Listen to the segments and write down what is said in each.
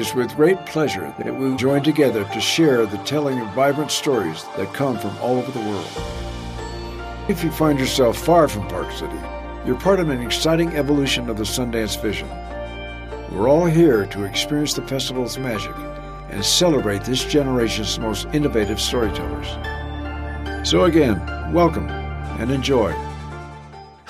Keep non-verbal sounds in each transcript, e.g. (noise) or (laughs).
Is with great pleasure that we join together to share the telling of vibrant stories that come from all over the world. If you find yourself far from Park City, you're part of an exciting evolution of the Sundance Vision. We're all here to experience the festival's magic and celebrate this generation's most innovative storytellers. So, again, welcome and enjoy.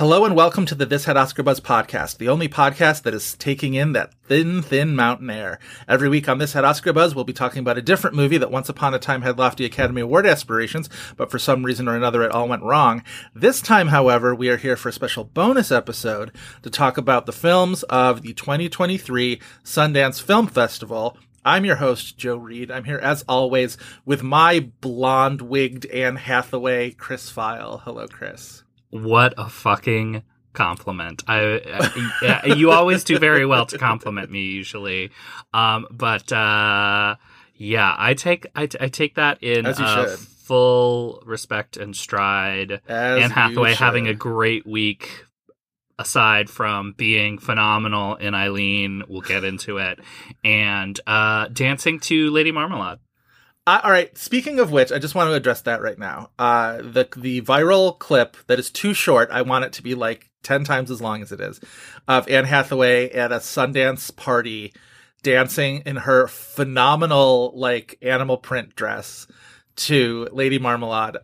Hello and welcome to the This Had Oscar Buzz podcast, the only podcast that is taking in that thin, thin mountain air. Every week on This Had Oscar Buzz, we'll be talking about a different movie that once upon a time had lofty Academy Award aspirations, but for some reason or another it all went wrong. This time, however, we are here for a special bonus episode to talk about the films of the 2023 Sundance Film Festival. I'm your host, Joe Reed. I'm here as always with my blonde wigged Anne Hathaway, Chris Feil. Hello, Chris. What a fucking compliment. I, I you always do very well to compliment me usually. Um but uh yeah, I take I, I take that in uh, full respect and stride. As Anne Hathaway having a great week aside from being phenomenal in Eileen, we'll get into it, and uh dancing to Lady Marmalade. Uh, all right. Speaking of which, I just want to address that right now. Uh, the the viral clip that is too short. I want it to be like ten times as long as it is, of Anne Hathaway at a Sundance party, dancing in her phenomenal like animal print dress to Lady Marmalade.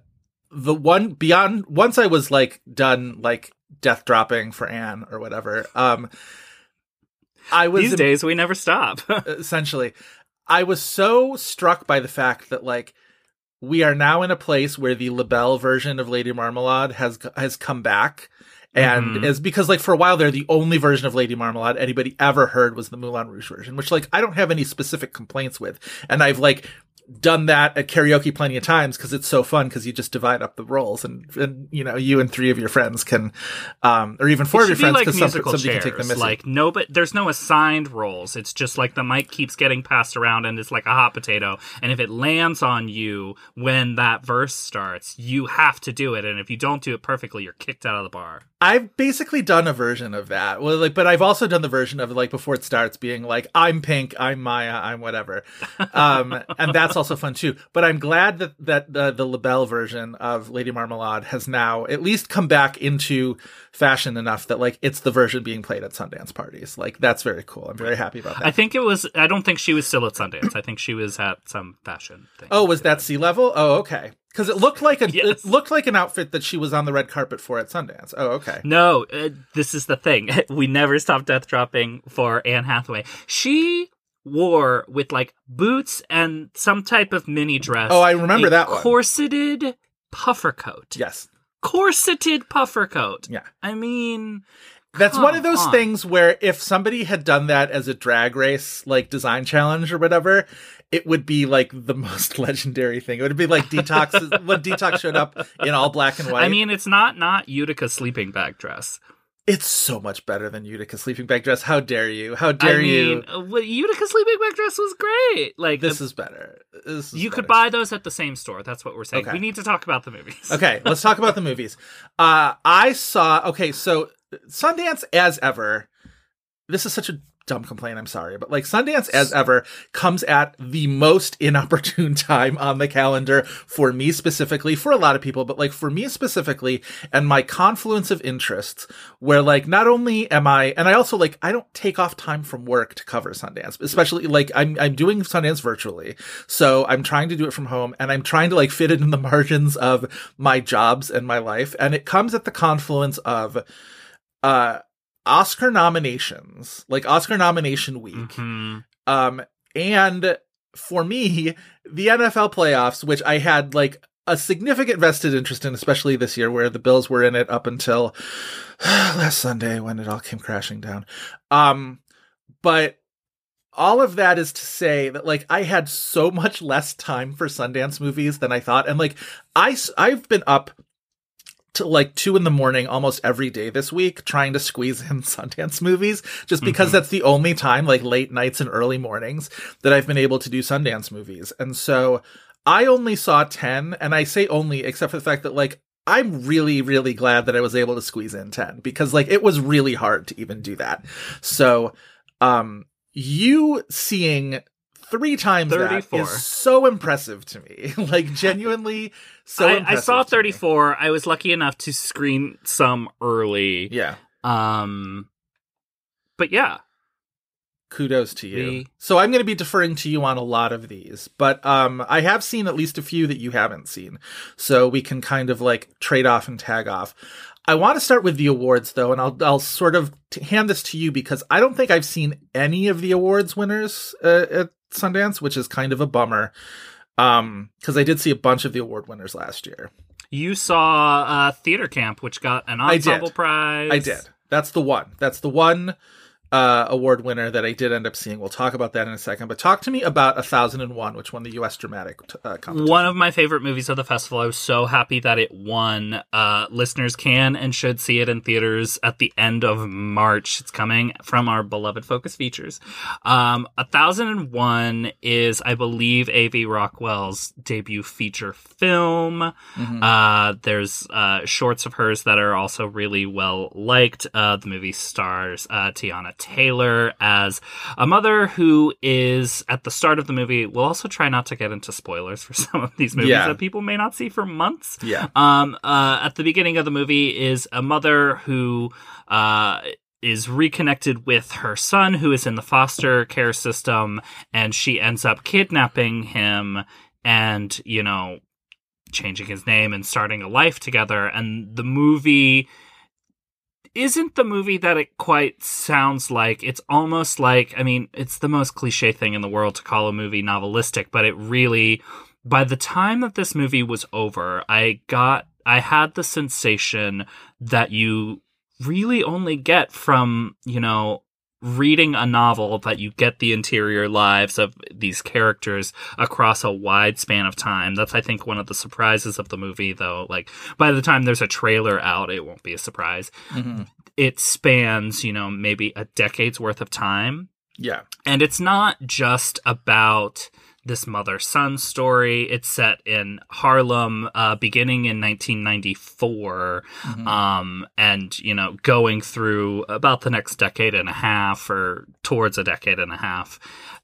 The one beyond once I was like done like death dropping for Anne or whatever. Um, I was These days we never stop. (laughs) essentially i was so struck by the fact that like we are now in a place where the labelle version of lady marmalade has has come back and Mhm. is because like for a while there the only version of lady marmalade anybody ever heard was the moulin rouge version which like i don't have any specific complaints with and i've like done that at karaoke plenty of times because it's so fun because you just divide up the roles and and you know you and three of your friends can um or even four of your friends like some, musical somebody chairs. can take the missing Like no, but there's no assigned roles. It's just like the mic keeps getting passed around, and it's like a hot potato. And if it lands on you when that verse starts, you have to do it. And if you don't do it perfectly, you're kicked out of the bar. I've basically done a version of that. Well, like, but I've also done the version of like before it starts being like, I'm Pink, I'm Maya, I'm whatever, um, (laughs) and that's also fun too. But I'm glad that that the, the LaBelle version of Lady Marmalade has now at least come back into fashion enough that like it's the version being played at Sundance parties. Like that's very cool. I'm very happy about that. I think it was. I don't think she was still at Sundance. I think she was at some fashion thing. oh, was that sea level? Oh, okay. Because it looked like a Yes. it looked like an outfit that she was on the red carpet for at Sundance. Oh, okay. No, uh, this is the thing. (laughs) we never stop death dropping for Anne Hathaway. She wore with like boots and some type of mini dress. Oh, I remember that one. corseted puffer coat. Yes. Corseted puffer coat. Yeah. I mean, That's one of those on. things where if somebody had done that as a drag race, like design challenge or whatever, it would be like the (laughs) most legendary thing. It would be like Detox when Detox showed up in all black and white. I mean, it's not not Utica sleeping bag dress. it's so much better than Utica sleeping bag dress. How dare you? How dare I you? mean, uh, Utica sleeping bag dress was great. Like This uh, is better. This is you could buy those at the same store. That's what we're saying. Okay. We need to talk about the movies. Okay, let's talk about the movies. Uh I saw okay, so Sundance as ever. This is such a dumb complaint, I'm sorry, but like Sundance as ever comes at the most (laughs) inopportune time on the calendar for me specifically, for a lot of people, but like for me specifically and my confluence of interests where like not only am I and I also like I don't take off time from work to cover Sundance, especially like I'm I'm doing Sundance virtually. So I'm trying to do it from home and I'm trying to like fit it in the (laughs) margins of my jobs and my life and it comes at the confluence of uh Oscar nominations, like Oscar nomination week. Mhm. Um, and for me, the NFL playoffs, which I had like a significant vested interest in, especially this year where the Bills were in it up until (sighs) last Sunday when it all came crashing down. Um, but all of that is to say that like I had so much less time for Sundance movies than I thought, and like I I've been up like two in the morning almost every day this week trying to squeeze in (laughs) Sundance movies just because that's the only time like late nights and early mornings that I've been able to do Sundance movies. And so I only saw 10 and I say only except for the fact that like I'm really really glad that I was able to squeeze in 10 because like it was really hard to even do that. So um you seeing three times 34. that is so impressive to me. (laughs) like genuinely so I, I saw to me. 34. I was lucky enough to screen some early. Yeah. Um, but yeah, kudos to you. So I'm going to be deferring to you on a lot of these, but um, I have seen at least a few that you haven't seen, so we can kind of like trade off and tag off. I want to start with the awards though, and I'll I'll sort of t- hand this to you because I don't think I've seen any of the awards winners uh, at Sundance, which is kind of a bummer. Um, because I did see a bunch of the award winners last year. you saw uh, Theater Camp, which got an I did. prize. I did. That's the one. That's the one uh, award winner that I did end up seeing. We'll talk about that in a second. But talk to me about A Thousand and One, which won the U.S. Dramatic uh, competition. One of my favorite movies of the festival. I was so happy that it won. Uh, listeners can and should see it in theaters at the end of March. It's coming from our beloved Focus Features. Um, A Thousand and One is, I believe, A.V. Rockwell's debut feature film. Mhm. Uh, there's uh, shorts of hers that are also really well liked. Uh, the movie stars uh, Teyana Taylor as a mother who is at the start of the movie. We'll also try not to get into spoilers for (laughs) some of these movies Yeah. that people may not see for months. yeah. Um, uh, at the beginning of the movie is a mother who uh, is reconnected with her son, who is in the foster care system, and she ends up kidnapping him and, you know, changing his name and starting a life together. And the movie isn't the movie that it quite sounds like. It's almost like, I mean, it's the most cliche thing in the world to call a movie novelistic, but it really, by the time that this movie was over, I got, I had the sensation that you really only get from, you know, reading a novel that you get the interior lives of these characters across a wide span of time. That's I think one of the surprises of the movie though. Like by the time there's a trailer out, it won't be a surprise. Mhm. It spans, you know, maybe a decade's worth of time. Yeah. And it's not just about this mother son story. It's set in Harlem, uh, beginning in 1994, Mhm. um, and you know, going through about the next decade and a half, or towards a decade and a half,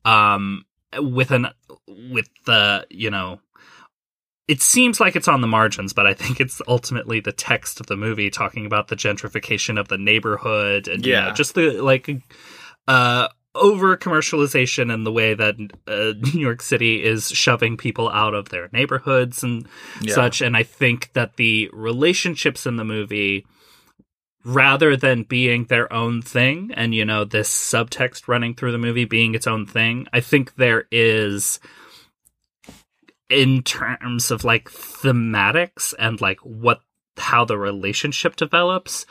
um, with an with the you know. It seems like it's on the margins, but I think it's ultimately the text of the movie talking about the gentrification of the neighborhood and you know, Yeah. just the like uh over commercialization and the way that uh, New York City is shoving people out of their neighborhoods and Yeah. such. And I think that the relationships in the movie, rather than being their own thing and, you know, this subtext running through the movie being its own thing, I think there is. In terms of like thematics and like what how the relationship develops,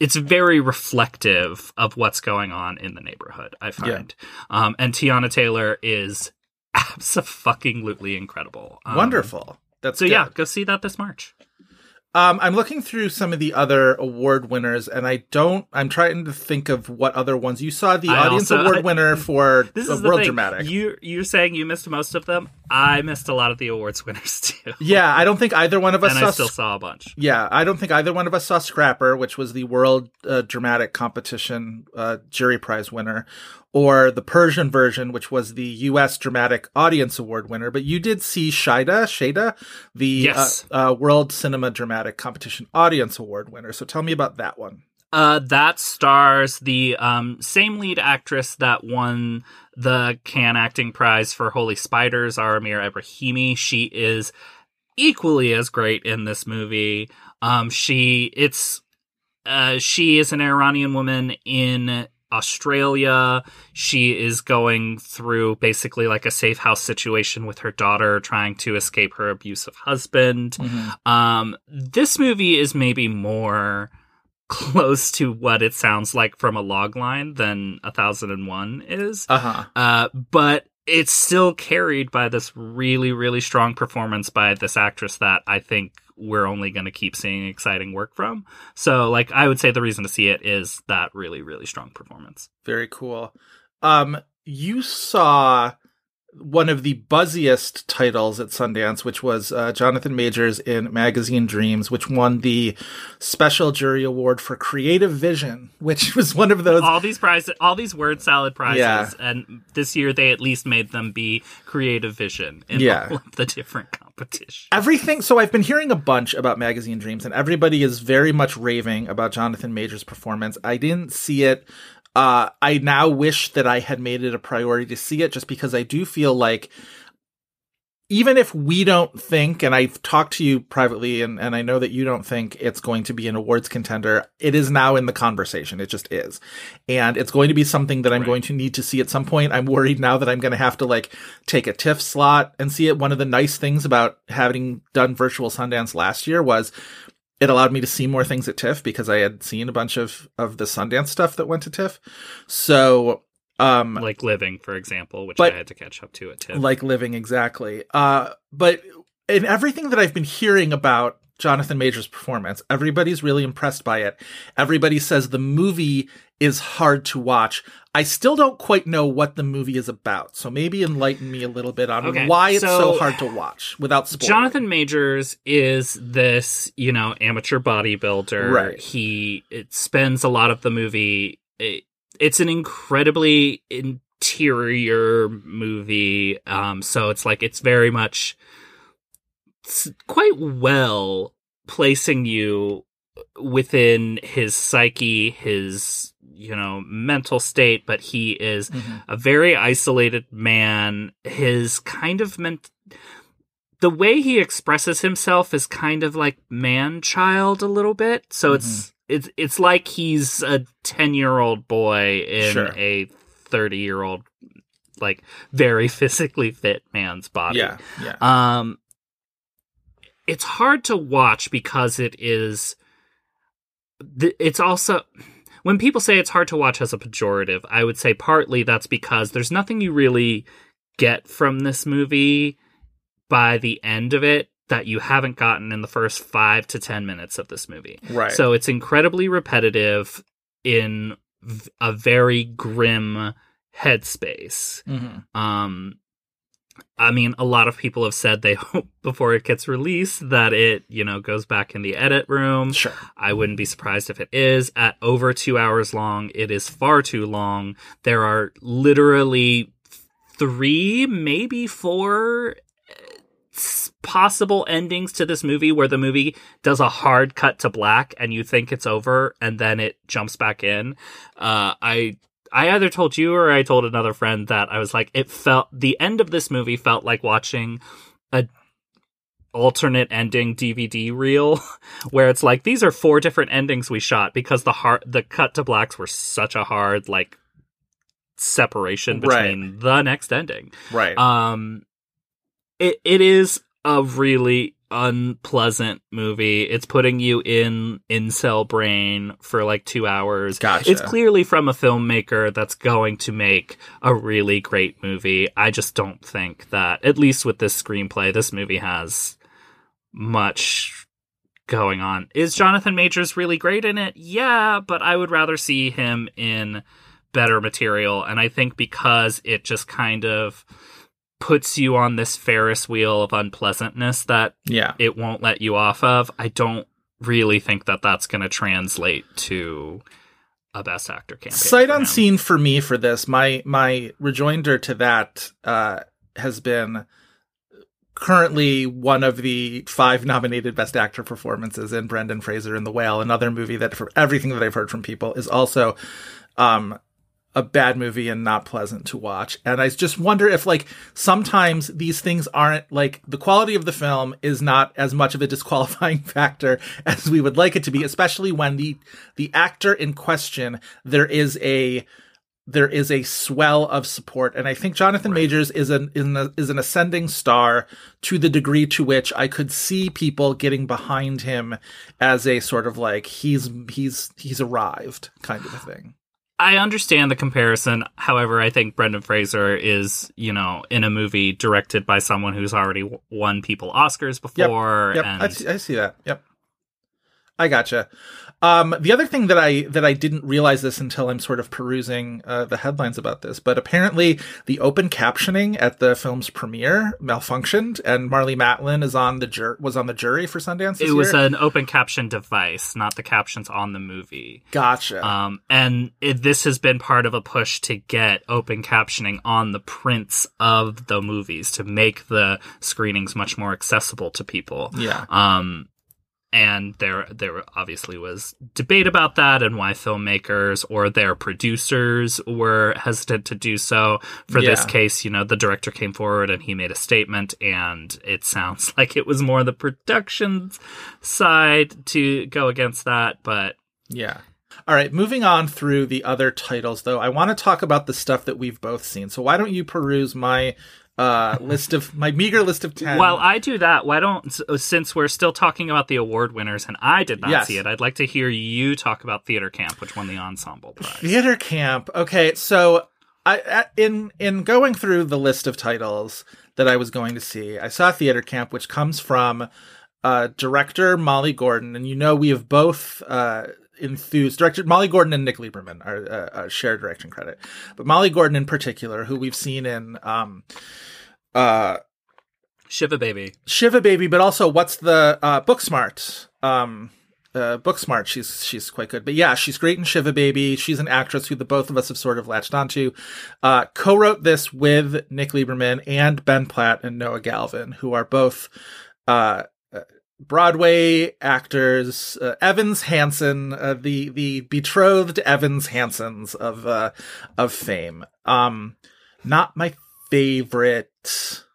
it's very reflective of what's going on in the neighborhood. I find, um, and Teyana Taylor is (laughs) absolutely incredible. Um, Wonderful. That's So good. yeah, go see that this March. Um, I'm looking through some of the other award winners, and I don't. I'm trying to think of what other ones you saw. The I audience also- award I- winner (laughs) for This uh, is the World. Dramatic. You you're saying you missed most of them. I missed a lot of the awards winners (laughs) too. yeah, I don't think either one of us and saw. I still saw a bunch. Yeah, I don't think either one of us saw Scrapper, which was the World uh, Dramatic Competition uh, jury prize winner, or the Persian version, which was the U.S. Dramatic Audience Award winner. But you did see Shida, Shayda, the Yes. uh, uh, World Cinema Dramatic Competition Audience Award winner. So tell me about that one. Uh, that stars the um, same lead actress that won the Cannes Acting Prize for Holy Spiders, Zar Amir Ebrahimi. She is equally as great in this movie. Um, she it's uh, she is an Iranian woman in Australia. She is going through basically like a safe house situation with her daughter, trying to escape her abusive husband. Um, this movie is maybe more close to what it sounds like from a log line than a thousand and one is. Uh-huh. Uh, but it's still carried by this really, really strong performance by this actress that I think we're only going to keep seeing exciting work from. So, like, I would say the reason to see it is that really, really strong performance. Very cool. Um, you saw one of the buzziest titles at Sundance, which was uh, Jonathan Majors in Magazine Dreams, which won the Special Jury Award for Creative Vision, which was one of those. all these prizes, all these word salad prizes, Yeah. and this year they at least made them be creative vision in Yeah. all of the different competitions. Everything. So I've been hearing a bunch about Magazine Dreams, and everybody is very much raving about Jonathan Majors' performance. I didn't see it. Uh, I now wish that I had made it a priority to see it, just because I do feel like even if we don't think, and I've talked to you privately, and, and I know that you don't think it's going to be an awards contender, it is now in the conversation. It just is. And it's going to be something that I'm Right. going to need to see at some point. I'm worried now that I'm going to have to like take a TIFF slot and see it. One of the nice things about having done virtual Sundance last year was it allowed me to see more things at TIFF because I had seen a bunch of, of the Sundance stuff that went to TIFF. So, um, Like living, for example, which But- I had to catch up to at TIFF. like living exactly. Uh, but in everything that I've been hearing about Jonathan Majors' performance, everybody's really impressed by it. Everybody says the movie is hard to watch. I still don't quite know what the movie is about, so maybe enlighten me a little bit on Okay, why it's so, so- hard to watch without spoiling. Jonathan Majors is this, you know, amateur bodybuilder. Right. He it spends a lot of the movie. It, it's an incredibly interior movie. Um, so it's like it's very much s- quite well placing you within his psyche, his you know mental state. But he is Mhm. a very isolated man. His kind of meant the way he expresses himself is kind of like man child a little bit. So it's it's it's like he's a ten year old boy in Sure. a thirty year old like very (laughs) physically fit man's body. Yeah, yeah. Um, it's hard to watch because it is. th- It's also when people say it's hard to watch as a pejorative. I would say partly that's because there's nothing you really get from this movie by the end of it that you haven't gotten in the first five to ten minutes of this movie. right. So it's incredibly repetitive in a very grim headspace. Mhm. Um, I mean, a lot of people have said they (laughs) hope before it gets released that it, you know, goes back in the edit room. Sure. I wouldn't be surprised if it is. At over two hours long, it is far too long. There are literally three, maybe four possible endings to this movie where the movie does a hard cut to black and you think it's over and then it jumps back in. Uh, I I either told you or I told another friend that I was like, it felt the end of this movie felt like watching a alternate ending DVD reel (laughs) where it's like these are four different endings we shot because the hard the cut to blacks were such a hard like separation Right. between the next ending. Right. Um it it is a really unpleasant movie. It's putting you in incel brain for like 2 hours. Gotcha. It's clearly from a filmmaker that's going to make a really great movie. I just don't think that at least with this screenplay this movie has much going on. Is Jonathan Majors really great in it? Yeah, but I would rather see him in better material and I think because it just kind of puts you on this Ferris wheel of unpleasantness that yeah. it won't let you off of. I don't really think that that's going to translate to a best actor campaign. Sight unseen for me for this. My my rejoinder to that uh, has been currently one of the five nominated best actor performances in Brendan Fraser in The Whale, another movie that for everything that I've heard from people is also um a bad movie and not pleasant to watch. And I just wonder if like sometimes these things aren't like the quality of the film is not as much of a disqualifying (laughs) factor as we would like it to be, especially when the the actor in question there is a there is a swell of support, and I think Jonathan Majors is an is an ascending star to the degree to which I could see people getting behind him as a sort of like he's he's he's arrived kind of a thing. I understand the comparison. However, I think Brendan Fraser is, you know, in a movie directed by someone who's already won people Oscars before. Yep, and I, see, I see that. Yep, I gotcha. Um, the other thing that I that I didn't realize this until I'm sort of perusing uh, the headlines about this, but apparently the open captioning at the film's premiere malfunctioned, and Marlee Matlin is on the jur- was on the jury for Sundance. This it was year. an open caption device, not the captions on the movie. gotcha. Um, and it, this has been part of a push to get open captioning on the prints of the movies to make the screenings much more accessible to people. yeah, Um, and there, there obviously was debate about that and why filmmakers or their producers were hesitant to do so. For this case, you know, the director came forward and he made a statement, and it sounds (laughs) like it was more the production side to go against that, but yeah. All right, moving on through the other titles, though, I want to talk about the stuff that we've both seen. So why don't you peruse my uh, list of my meager list of ten? While I do that, why don't since we're still talking about the award winners and I did not Yes. see it, I'd like to hear you talk about Theater Camp, which won the ensemble prize. Theater camp. Okay, so I in in going through the list of titles that I was going to see, I saw Theater Camp, which comes from uh, director Molly Gordon, and you know we have both uh, enthused director Molly Gordon and Nick Lieberman are uh, uh, shared direction credit, but Molly Gordon in particular, who we've seen in um, uh, Shiva Baby. Shiva Baby, but also what's the uh, Booksmart? Um, uh, Booksmart. She's she's quite good, but yeah, she's great in Shiva Baby. She's an actress who the both of us have sort of latched onto. Uh, co-wrote this with Nick Lieberman and Ben Platt and Noah Galvin, who are both uh, uh, Broadway actors. Uh, Evans Hansen, uh, the the betrothed Evans Hansons of uh, of fame. Um, not my favorite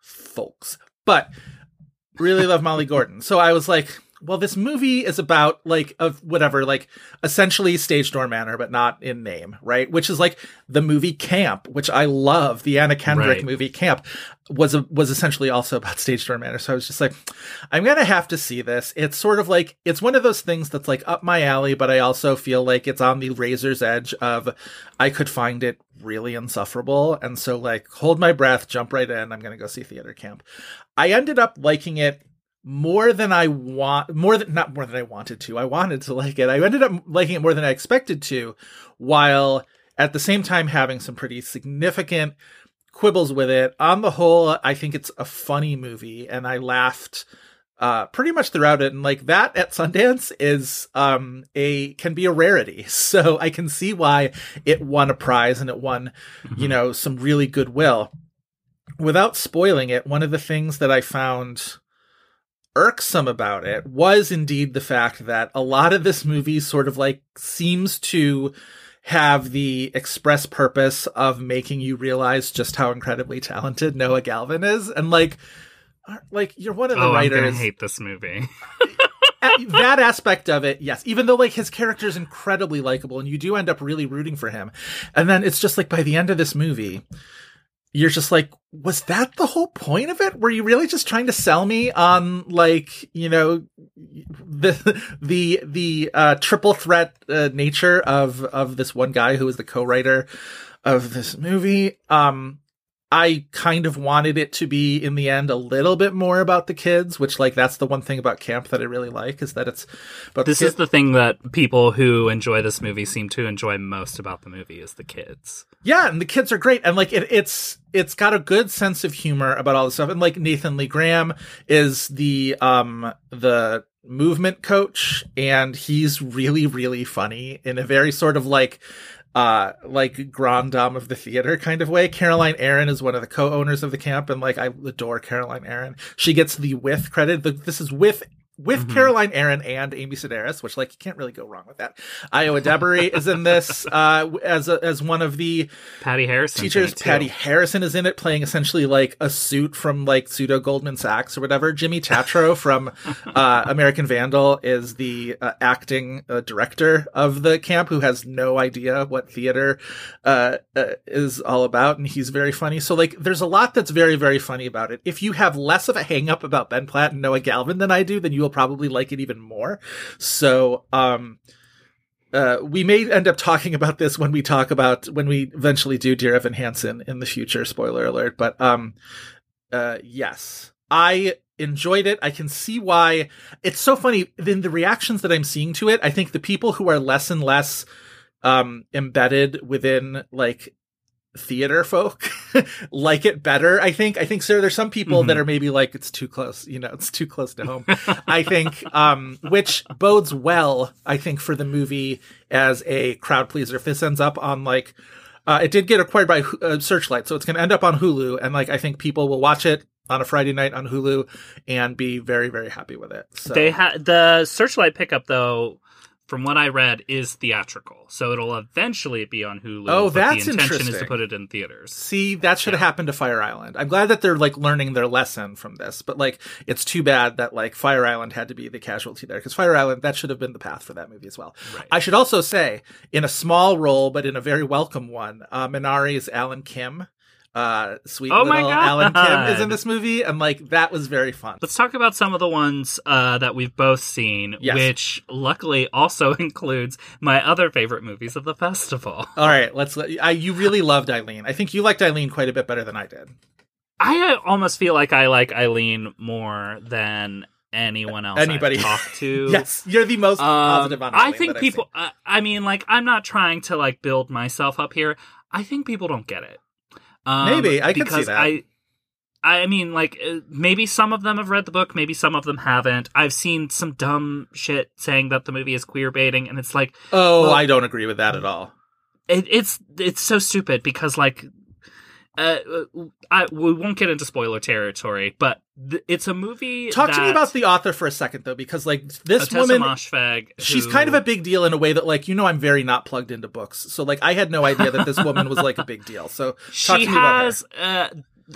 folks, but really love Molly Gordon. So I was like, well, this movie is about like of whatever, like essentially Stagedoor Manor, but not in name, right? Which is like the movie Camp, which I love. The Anna Kendrick Right. movie Camp was a, was essentially also about (laughs) Stagedoor Manor. So I was just like, I'm gonna have to see this. It's sort of like it's one of those things that's like up my alley, but I also feel like it's on the razor's edge of I could find it really insufferable. And so like hold my breath, jump right in. I'm gonna go see theater camp. I ended up liking it more than I want, more than not more than I wanted to. I wanted to like it. I ended up liking it more than I expected to, while at the same time having some pretty significant quibbles with it. On the whole, I think it's a funny movie, and I laughed uh pretty much throughout it and like that at Sundance is um a can be a rarity (laughs) so I can see why it won a prize and it won you know some really goodwill without spoiling it one of the things that I found irksome about it was indeed the fact that a lot of this movie sort of like seems to have the express purpose of making you realize just how incredibly talented Noah Galvin is and like uh, like you're one of the Oh, I'm gonna writers hate this movie. (laughs) that aspect of it, yes. Even though like his character is incredibly likable, and you do end up really rooting for him, and then it's just like by the end of this movie, you're just like, was that the whole point of it? Were you really just trying to sell me on like you know (laughs) the the the uh, triple threat uh, nature of of this one guy who is the co-writer of this movie? Um, I kind of wanted it to be in the end a little bit more about the kids, which like that's the one thing about camp that I really like is that it's but this is the thing that people who enjoy this movie seem to enjoy most about the movie is the kids. yeah, and the kids are great, and like it, it's it's got a good sense of humor about all this stuff, and like Nathan Lee Graham is the um the movement coach, and he's really really funny in a very sort of like uh like grand dame of the theater kind of way. Caroline aaron is one of the co-owners of the camp and like i adore caroline aaron. She gets the with credit. The, this is with with Mhm. Caroline Aaron and Amy Sedaris, which like you can't really go wrong with that. Ayo Edebiri is in this (laughs) uh, as a, as one of the Patti Harrison. teachers. Patti Harrison is in it, playing essentially like a suit from like pseudo Goldman Sachs or whatever. Jimmy (laughs) Tatro from uh, American Vandal is the uh, acting uh, director of the camp, who has no idea what theater uh, uh, is all about, and he's very funny. So like, there's a lot that's very very funny about it. If you have less of a hang up about Ben Platt and Noah Galvin than I do, then you will probably like it even more. So, um, uh, we may end up talking about this when we talk about when we eventually do Dear Evan Hansen in the future. Spoiler alert! But um, uh, yes, I enjoyed it. I can see why it's so funny. In the reactions that I'm seeing to it, I think the people who are less and less um embedded within like theater folk (laughs) like it better i think. I think so there's some people that are maybe like it's too close you know it's too close to home. I think um which bodes well i think for the movie as a crowd pleaser. If this ends up on like uh, it did get acquired by uh, searchlight so it's going to end up on hulu and like i think people will watch it on a friday night on hulu and be very very happy with it so. They had the Searchlight pickup though. From what I read, is theatrical, so it'll eventually be on Hulu. Oh, that's the intention is to put it in theaters. See, that should have happened to Fire Island. I'm glad that they're like learning their lesson from this, but like it's too bad that like Fire Island had to be the casualty there because Fire Island that should have been the path for that movie as well. Right. I should also say, in a small role but in a very welcome one, uh, Minari's Alan Kim, uh, sweet Oh my little Alan Kim is in this movie, and like that was very fun. Let's talk about some of the ones uh, that we've both seen, Yes. which luckily also (laughs) includes my other favorite movies of the festival. All right, let's. Let, I, you really loved Eileen. I think you liked Eileen quite a bit better than I did. I uh, almost feel like I like Eileen more than anyone else Anybody. I've talked to. (laughs) Yes, you're the most Um, positive on. I think people. Uh, I mean, like, I'm not trying to like build myself up here. I think people don't get it. Um, Maybe, I can see that. I, I mean, like, uh, maybe some of them have read the book, maybe some of them haven't. I've seen some dumb shit saying that the movie is queer baiting, and it's like, Oh, Well- I don't agree with that at all. it, it's it's so stupid because like. Uh, I, we won't get into spoiler territory, but th- it's a movie. Talk to me about the author for a second, though, because like this woman, Moshfegh, she's who- kind of a big deal in a way that, like, you know, I'm very not plugged into books, so like, I had no idea that this woman was like a big deal. So she (laughs) to me about her. has uh,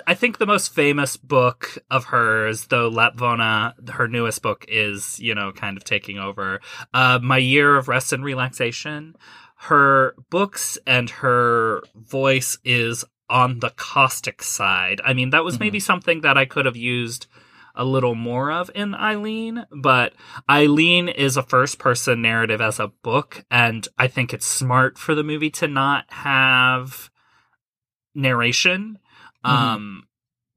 i think the most famous book of hers though lapvona her newest book is you know kind of taking over uh, my year of rest and relaxation her books and her voice is on the caustic side i mean that was maybe something that i could have used a little more of in Eileen, but Eileen is a first person narrative as a book, and I think it's smart for the movie to not have narration. Um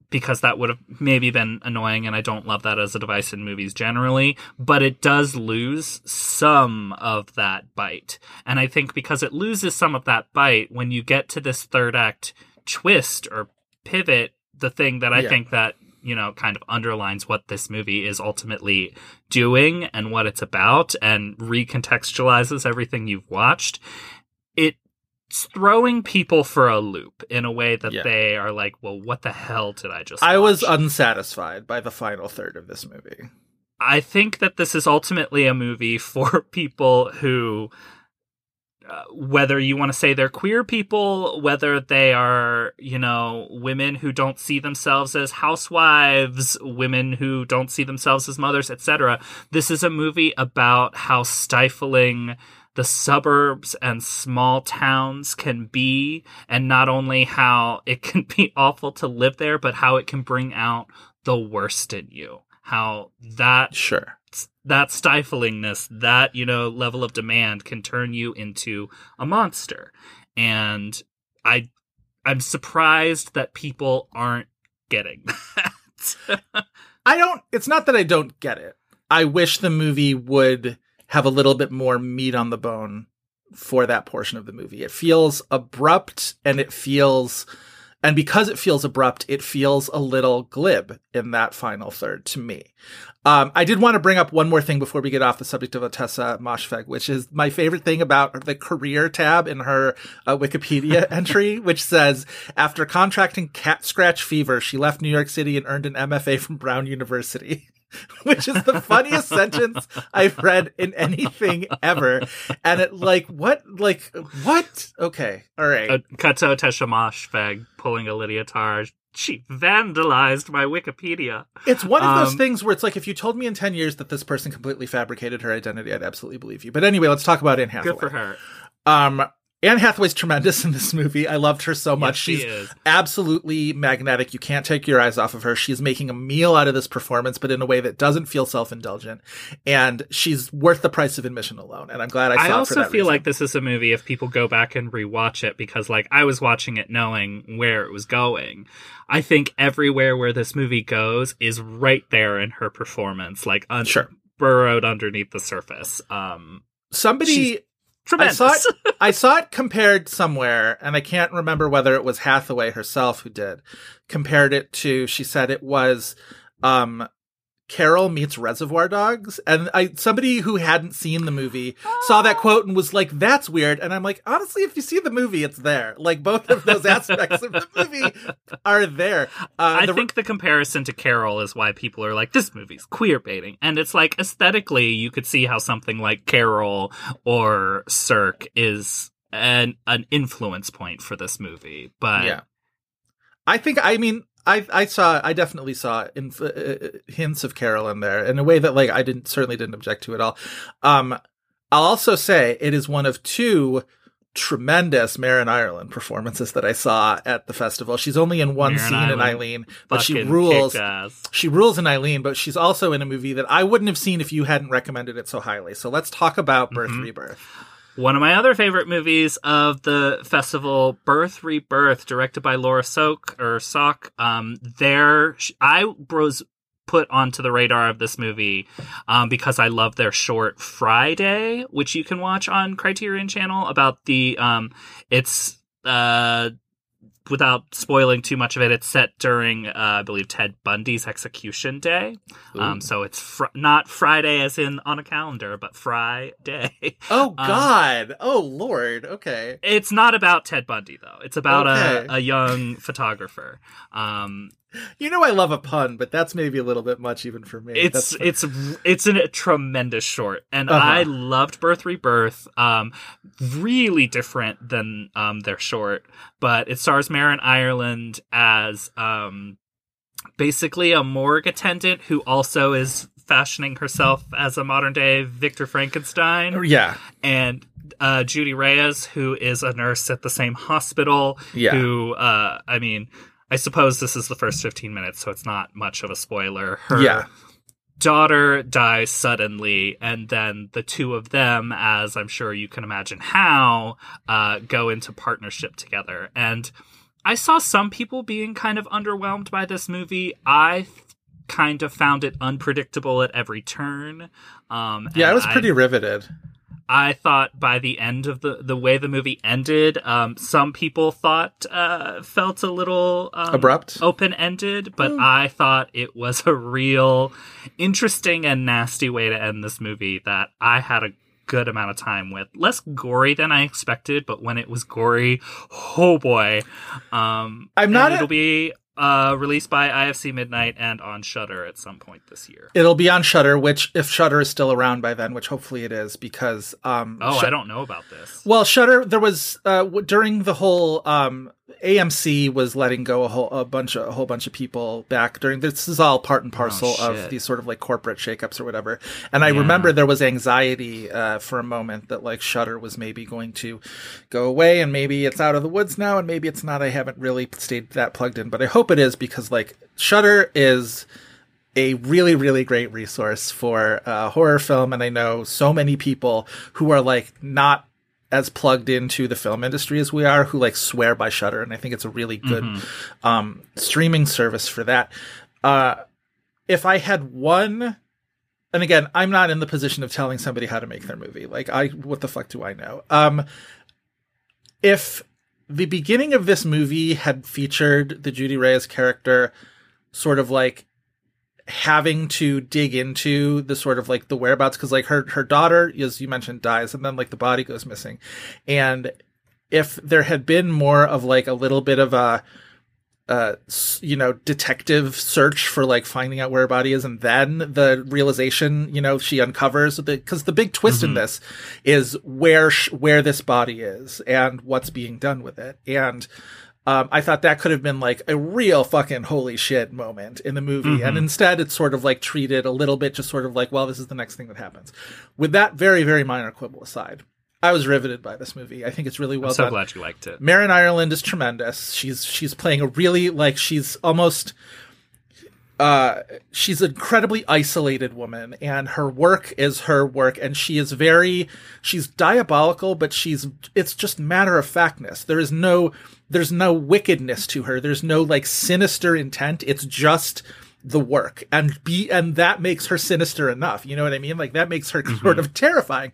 because that would have maybe been annoying and I don't love that as a device in movies generally, but it does lose some of that bite. And I think because it loses some of that bite when you get to this third act twist or pivot, the thing that I Yeah. think that you know kind of underlines what this movie is ultimately doing and what it's about and recontextualizes everything you've watched it's throwing people for a loop in a way that Yeah. they are like well what the hell did i just I was unsatisfied by the final third of this movie. I think that this is ultimately a movie (laughs) for people who, whether you want to say they're queer people, whether they are, you know, women who don't see themselves as housewives, women who don't see themselves as mothers, etc. This is a movie about how stifling the suburbs and small towns can be, and not only how it (laughs) can be awful to live there, but how it can bring out the worst in you. How that Sure. That stiflingness, that you know level of demand can turn you into a monster. And I I'm surprised that people aren't getting (laughs) that. I don't. It's not that I don't get it. I wish the movie would have a little bit more meat on the bone for that portion of the movie. It feels abrupt and it feels, and because it feels abrupt, it feels a little glib in that final third to me. Um, I did want to bring up one more thing before we get off the subject of Ottessa Moshfegh, which is my favorite thing about the career tab in her uh, Wikipedia (laughs) entry, which says after contracting cat scratch fever, she left New York City and earned an MFA from Brown University. (laughs) which is the funniest sentence I've read in anything ever. And it like what like what? Okay. All right. Uh, Kato Teshamash fag pulling a Lydia Tár. She vandalized my Wikipedia. It's one of those Um, things where it's like if you told me in 10 years that this person completely fabricated her identity, I'd absolutely believe you. But anyway, let's talk about Anne Hathaway. Good for her. Um Anne Hathaway's tremendous in this movie. I loved her so much. she She's is. absolutely magnetic. You can't take your eyes off of her. She's making a meal out of this performance, but in a way that doesn't feel self-indulgent. And she's worth the price of admission alone. And I'm glad I saw I it for also feel reason. like this is a movie if people go back and rewatch it because like I was watching it knowing where it was going. I think everywhere where this movie goes is right there in her performance, like un- Sure. burrowed underneath the surface. Um, somebody she's I saw it. (laughs) I saw it compared somewhere, and I can't remember whether it was Hathaway herself who did. Compared it to, she said it was um, Carol meets Reservoir Dogs, and I somebody who hadn't seen the movie saw that quote and was like, "That's weird." And I'm like, honestly, if you see the movie, it's there. Like both of those (laughs) aspects of the movie are there. Uh, I the- think the comparison to Carol is why people are like, this movie's queer baiting. And it's like, aesthetically, you could see how something like Carol or Cirque is an, an influence point for this movie. But yeah. I think I mean I I saw I definitely saw inf- uh, hints of Carol in there in a way that like I didn't certainly didn't object to at all. Um, I'll also say it is one of two tremendous Marin Ireland performances that I saw at the festival. She's only in one Maren scene in Eileen, but she rules. She rules in Eileen, but she's also in a movie that I wouldn't have seen if you hadn't recommended it so highly. So let's talk about Birth Mhm. Rebirth. One of my other favorite movies of the festival, Birth Rebirth, directed by Laura Soak or Sock. Um, there, I was put onto the radar of this movie um, because I love their short Fry Day, which you can watch on Criterion Channel. About the, um, it's uh, without spoiling too much of it, it's set during, uh, I believe, Ted Bundy's execution day. Um, so it's fr- not Friday as in on a calendar, but Fry Day. (laughs) Oh Um, God! oh Lord! Okay. It's not about Ted Bundy though. It's about Okay. a, a young photographer. Um, You know I love a pun, but that's maybe a little bit much even for me. it's it's it's a tremendous short, and Uh-huh. I loved Birth Rebirth. Um, really different than um their short, but it stars Marin Ireland as um basically a morgue attendant who also is fashioning herself as a modern day Victor Frankenstein. yeah, and uh, Judy Reyes, who is a nurse at the same hospital, Yeah. who, uh, I mean, I suppose this is the first 15 minutes, so it's not much of a spoiler. Her Yeah. daughter dies suddenly, and then the two of them, as I'm sure you can imagine how, uh, go into partnership together. And I saw some people being kind of underwhelmed by this movie. I th- kind of found it unpredictable at every turn. Um, yeah. I was pretty riveted. I thought by the end of the the way the movie ended, um, some people thought uh, felt a little um, Abrupt? open ended, but Hmm. I thought it was a real interesting and nasty way to end this movie that I had a good amount of time with. Less gory than I expected, but when it was gory, oh boy! Um, I'm not a- It'll be uh, released by IFC Midnight and on Shudder at some point this year. It'll be on Shudder, which if Shudder is still around by then, which hopefully it is, because um. Oh, I don't know about this. Well, Shudder, there was uh w- during the whole um AMC was letting go a whole a bunch of a whole bunch of people back during this is all part and parcel of these sort of like corporate shakeups or whatever. And I Yeah. remember there was anxiety uh for a moment that like Shudder was maybe going to go away and maybe it's out of the woods now and maybe it's not. I haven't really stayed that plugged in, but I hope it is because like Shudder is a really really great resource for uh, horror film and i know so many people who are like not as plugged into the film industry as we are who like swear by Shudder and i think it's a really good um streaming service for that. Uh if i had one and again i'm not in the position of telling somebody how to make their movie. Like i what the fuck do i know? Um if the beginning of this movie had featured the judy reyes character sort of like having to dig into the sort of like the whereabouts because like her her daughter as you mentioned dies and then like the body goes missing. And if there had been more of like a little bit of a uh you know detective search for like finding out where her body is and then the realization you know she uncovers because the big twist in this is where sh- where this body is and what's being done with it. And um, I thought that could have been like a real fucking holy shit moment in the movie. And instead, it's sort of like treated a little bit just sort of like, well, this is the next thing that happens. With that very, very minor quibble aside, I was riveted by this movie. I think it's really well I'm so done. glad you liked it. Marin Ireland is tremendous. She's she's playing a really like she's almost uh she's an incredibly isolated woman and her work is her work and she is very she's diabolical but she's it's just matter of factness. There is no there's no wickedness to her. There's no like sinister intent. It's just the work and be and that makes her sinister enough. You know what I mean? Like that makes her (laughs) sort of terrifying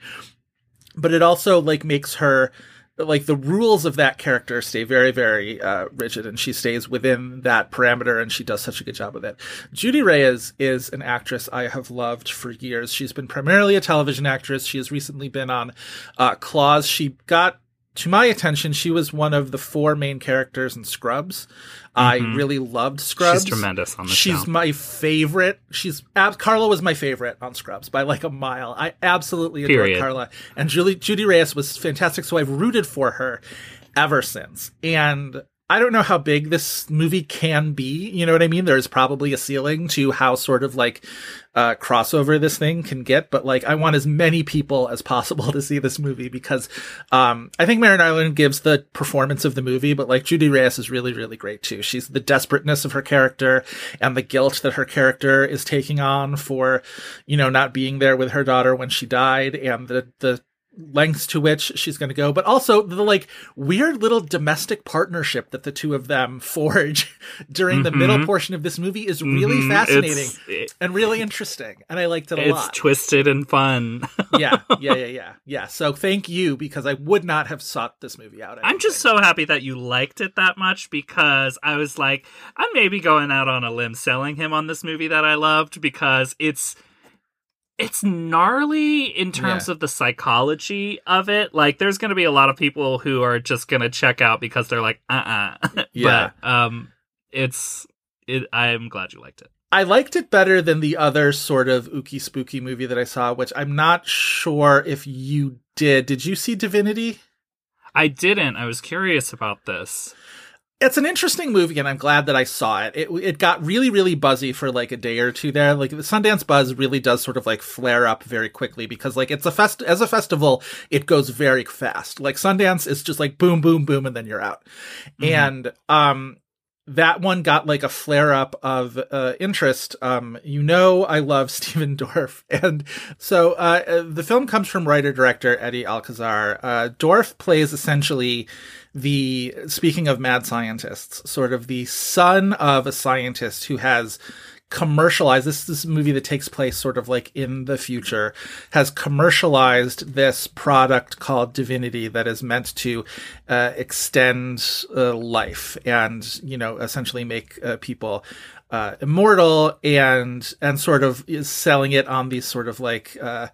but it also like makes her like the rules of that character stay very very uh, rigid and she stays within that parameter and she does such a good job with it. Judy reyes is an actress i have loved for years. She's been primarily a television actress. She has recently been on uh, claws. She got to my attention she was one of the four main characters in scrubs i mm-hmm. really loved scrubs She's tremendous on the show. She's my favorite. She's ab- Carla was my favorite on Scrubs by like a mile. I absolutely adore Carla, and Julie Judy Reyes was fantastic. So I've rooted for her ever since. And I don't know how big this movie can be. You know what I mean? There's probably a ceiling to how sort of like uh, crossover this thing can get, but like I want as many people as possible (laughs) to see this movie because um, I think Marin Ireland gives the performance of the movie, but like Judy Reyes is really, really great too. She's the desperateness of her character and the guilt that her character is taking on for, you know, not being there with her daughter when she died and the, the, lengths to which she's going to go, but also the like weird little domestic partnership that the two of them (laughs) forge during the middle portion of this movie is really Mhm. fascinating it- and really interesting. And I liked it a it's lot. It's twisted and fun. (laughs) yeah, (laughs) yeah, yeah, yeah, yeah. So thank you because I would not have sought this movie out. I I'm just so happy that you liked it that much because I was like, I'm maybe going out on a limb selling him on this movie that I loved because it's it's gnarly in terms Yeah. of the psychology of it. Like there's going to be a lot of people who are just going to check out because they're like, uh-uh. (laughs) Yeah. but um it's it I'm glad you liked it. I liked it better than the other sort of ooky spooky movie that I saw, which I'm not sure if you did. Did you see Divinity? I didn't. I was curious about this. It's an interesting movie and I'm glad that I saw it. It it got really really buzzy for like a day or two there. Like the Sundance buzz really does sort of like flare up very quickly because like it's a fest as a festival, it goes very fast. Like Sundance is just like boom boom boom and then you're out. And um that one got like a flare up of uh, interest. Um, you know, I love (laughs) Stephen Dorff, and so uh, the film comes from writer director Eddie Alcazar. Uh, Dorff plays essentially the speaking of mad scientists, sort of the son of a scientist who has commercialized this this is a movie that takes place sort of like in the future has commercialized this product called divinity that is meant to uh, extend uh, life and you know essentially make uh, people uh, immortal and and sort of is selling it on these sort of like uh,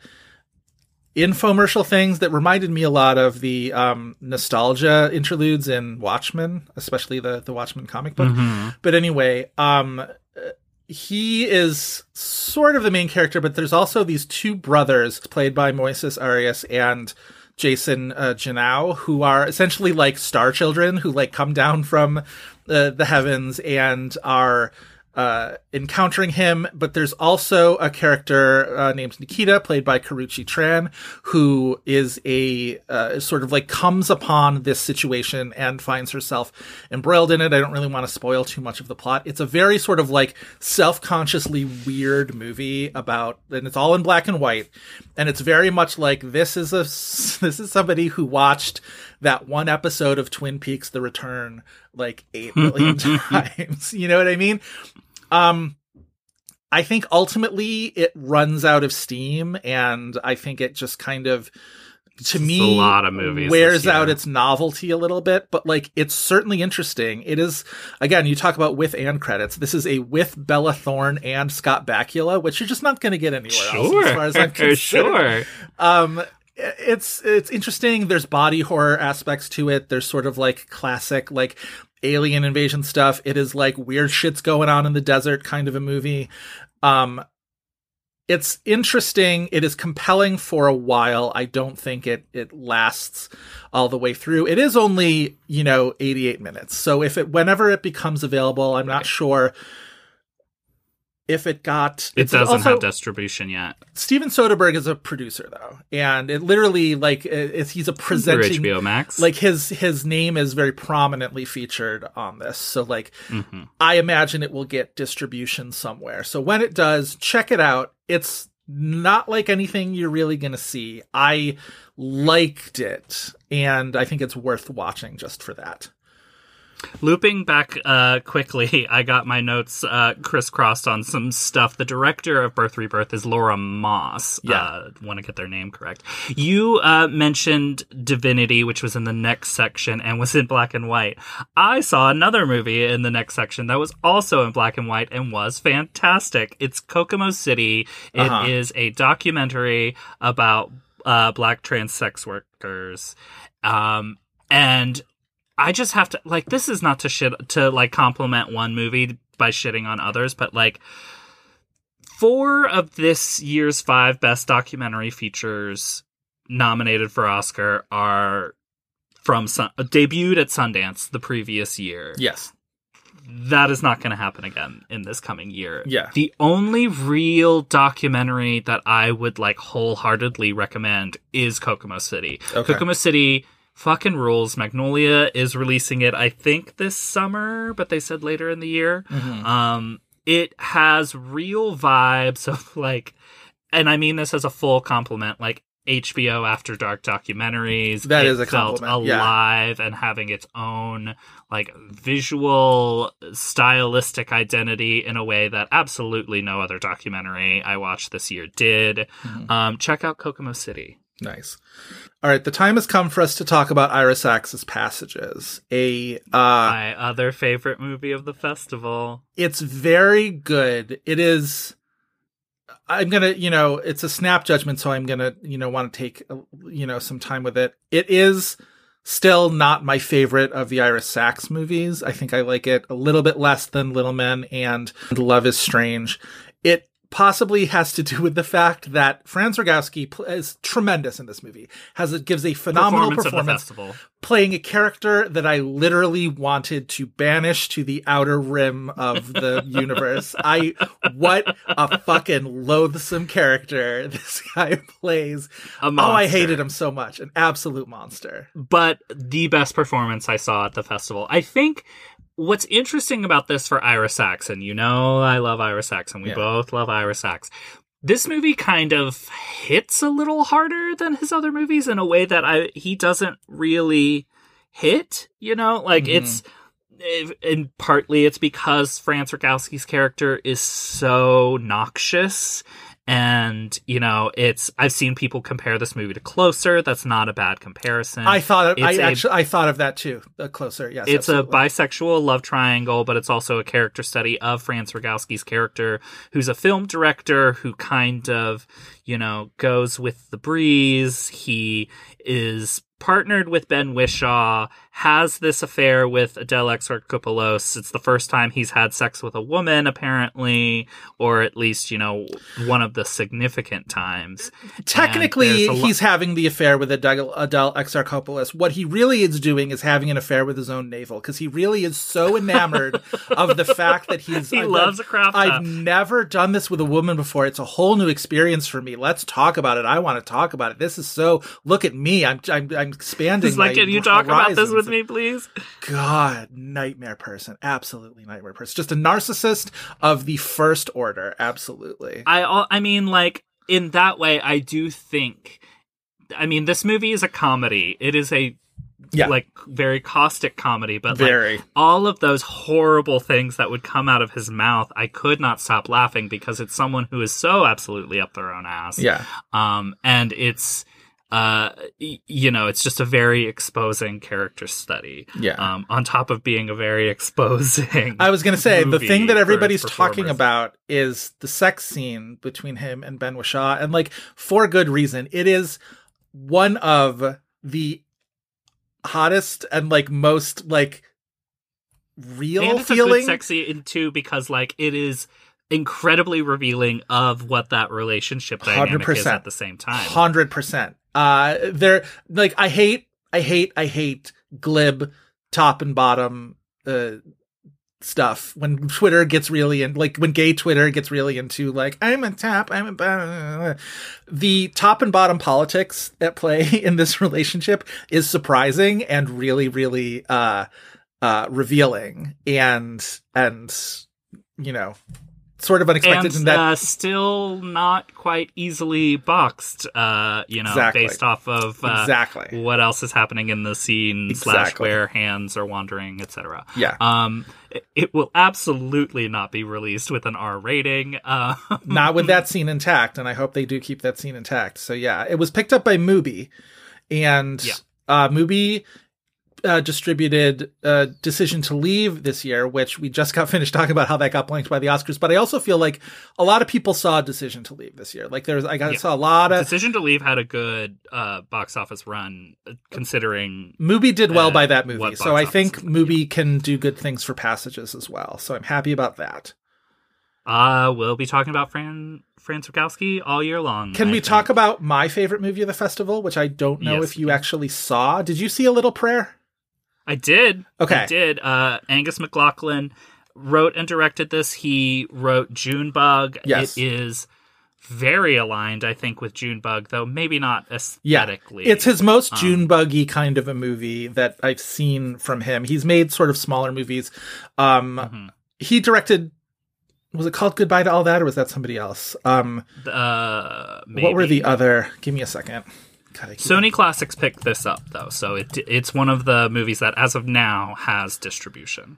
infomercial things that reminded me a lot of the um, nostalgia interludes in Watchmen, especially the the Watchmen comic book. But anyway, um, he is sort of the main character, but there's also these two brothers played by Moises Arias and Jason uh, Genao, who are essentially like star children who like come down from uh, the heavens and are uh, encountering him. But there's also a character uh, named Nikita, played by Karrueche Tran, who is a uh, sort of like comes upon this situation and finds herself embroiled in it. I don't really want to spoil too much of the plot. It's a very sort of like self-consciously weird movie about, and it's all in black and white, and it's very much like this is a (laughs) this is somebody who watched that one episode of Twin Peaks: The Return like eight million (laughs) (laughs) times. You know what I mean? Um, I think ultimately it runs out of steam, and I think it just kind of, to me, a lot of movies wears out its novelty a little bit. But like, it's certainly interesting. It is again, you talk about with and credits. This is a with Bella Thorne and Scott Bakula, which you're just not going to get anywhere else, as far as I'm (laughs) concerned sure. um it's it's interesting there's body horror aspects to it there's sort of like classic like alien invasion stuff. It is like weird shit's going on in the desert kind of a movie. Um, it's interesting. It is compelling for a while. I don't think it it lasts all the way through. It is only you know 88 minutes. So if it whenever it becomes available, I'm not sure if it got. It doesn't also- have distribution yet. Steven Soderbergh is a producer though, and it literally like it, he's a presenting HBO Max. like his his name is very prominently featured on this so like Mhm. i imagine it will get distribution somewhere so when it does check it out it's not like anything you're really going to see i liked it and i think it's worth watching just for that Looping back uh, quickly, (laughs) I got my notes uh, crisscrossed on some stuff. The director of Birth Rebirth is Laura Moss. Yeah. Uh, Want to get their name correct. You uh, mentioned Divinity, which was in the next section and was in black and white. I saw another movie in the next section that was also in black and white and was fantastic. It's Kokomo City. It is Uh-huh. a documentary about uh, black trans sex workers. Um, and I just have to like this is not to shit to like compliment one movie by shitting on others, but like four of this year's five best documentary features nominated for Oscar are from Sun- debuted at Sundance the previous year. yes That is not going to happen again in this coming year. Yeah. The only real documentary that I would like wholeheartedly recommend is Kokomo City. Okay. Kokomo City fucking rules. Magnolia is releasing it, I think, this summer, but they said later in the year. Mm-hmm. Um, it has real vibes of like, and I mean this as a full compliment, like HBO After Dark documentaries. That It is a felt compliment, yeah. alive and having its own like visual stylistic identity in a way that absolutely no other documentary I watched this year did. Mm-hmm. Um, check out Kokomo City. Nice. All right, the time has come for us to talk about Ira Sachs's Passages. A uh My other favorite movie of the festival. it's very good. It is I'm going to, you know, it's a snap judgment so I'm going to, you know, want to take you know some time with it. It is still not my favorite of the Ira Sachs movies. I think I like it a little bit less than Little Men and Love is Strange. It possibly has to do with the fact that Franz Rogowski pl- is tremendous in this movie. Has it gives a phenomenal Performance performance playing a character that I literally wanted to banish to the outer rim of the (laughs) universe. I what a fucking loathsome character (laughs) this guy plays. Oh, I hated him so much. An absolute monster. but the best performance I saw at the festival. I think what's interesting about this for Ira Saxon, you know I love Ira Saxon. we Yeah. both love Ira Sachs. This movie kind of hits a little harder than his other movies in a way that I he doesn't really hit. You know, like Mhm. it's. And partly it's because Franz Rogowski's character is so noxious and you know it's i've seen people compare this movie to closer that's not a bad comparison I thought of, I a- actually I thought of that too. The closer, yes. it's absolutely. a bisexual love triangle, but it's also a character study of Franz Rogowski's character, who's a film director who kind of, you know, goes with the breeze. He is partnered with Ben Whishaw, has this affair with Adele Exarchopoulos. It's the first time he's had sex with a woman, apparently, or at least, you know, one of the significant times. Technically, And there's a lo- he's having the affair with Adele, Adele Exarchopoulos. What he really is doing is having an affair with his own navel because he really is so enamored (laughs) of the fact that he's. He I've- loves a craft I've never done this with a woman before. It's a whole new experience for me. Let's talk about it. I want to talk about it. This is so. Look at me. I'm. I'm. I'm expanding. It's like, my can you talk about this horizons." with me, please? God, nightmare person. Absolutely nightmare person. Just a narcissist of the first order. Absolutely. I I mean like in that way I do think I mean this movie is a comedy. It is a Yeah. like very caustic comedy, but Very. like all of those horrible things that would come out of his mouth, I could not stop laughing because it's someone who is so absolutely up their own ass. Yeah. Um and it's uh you know, it's just a very exposing character study. Yeah. Um on top of being a very (laughs) exposing I was going to say the thing that everybody's talking about is the sex scene between him and Ben Whishaw, and like for good reason. It is one of the hottest and like most like real and it's feeling. sexy in too because like it is incredibly revealing of what that relationship dynamic is 100%. at the same time. Hundred percent. Uh, they're like I hate, I hate, I hate glib top and bottom uh stuff when Twitter gets really in, like when gay Twitter gets really into like I'm a top, I'm a. The top and bottom politics at play (laughs) in this relationship is surprising and really, really uh uh revealing and and you know sort of unexpected and in that uh, still not quite easily boxed, uh, you know, Exactly. based off of uh, exactly what else is happening in the scene slash where hands are wandering, etc. yeah Um, it, it will absolutely not be released with an R rating. Uh, (laughs) not with that scene intact, and I hope they do keep that scene intact. So yeah, it was picked up by Mubi, and Yeah. uh, Mubi uh, distributed uh, Decision to Leave this year, which we just got (laughs) finished talking about how that got blanked by the Oscars. But I also feel like a lot of people saw Decision to Leave this year. Like there's, I got, Yeah. saw a lot of Decision to Leave had a good uh, box office run, uh, considering Mubi did well by that movie, so I think Mubi can do good things for passages as well. So I'm happy about that. uh, we'll be talking about Fran Franz Rogowski all year long. Can I we think. talk about my favorite movie of the festival, which I don't know Yes, if you actually saw? Did you see A Little Prayer? I did. Okay. I did. Uh, Angus MacLachlan wrote and directed this. He wrote Junebug. Yes. It is very aligned, I think, with Junebug, though maybe not Yeah, aesthetically. it's his most Um, June buggy kind of a movie that I've seen from him. He's made sort of smaller movies. Um, Mhm. he directed. Was it called Goodbye to All That, or was that somebody else? Um, Uh, what were the other? Give me a second. God, Sony Classics picked this up though, so it it's one of the movies that, as of now, has distribution.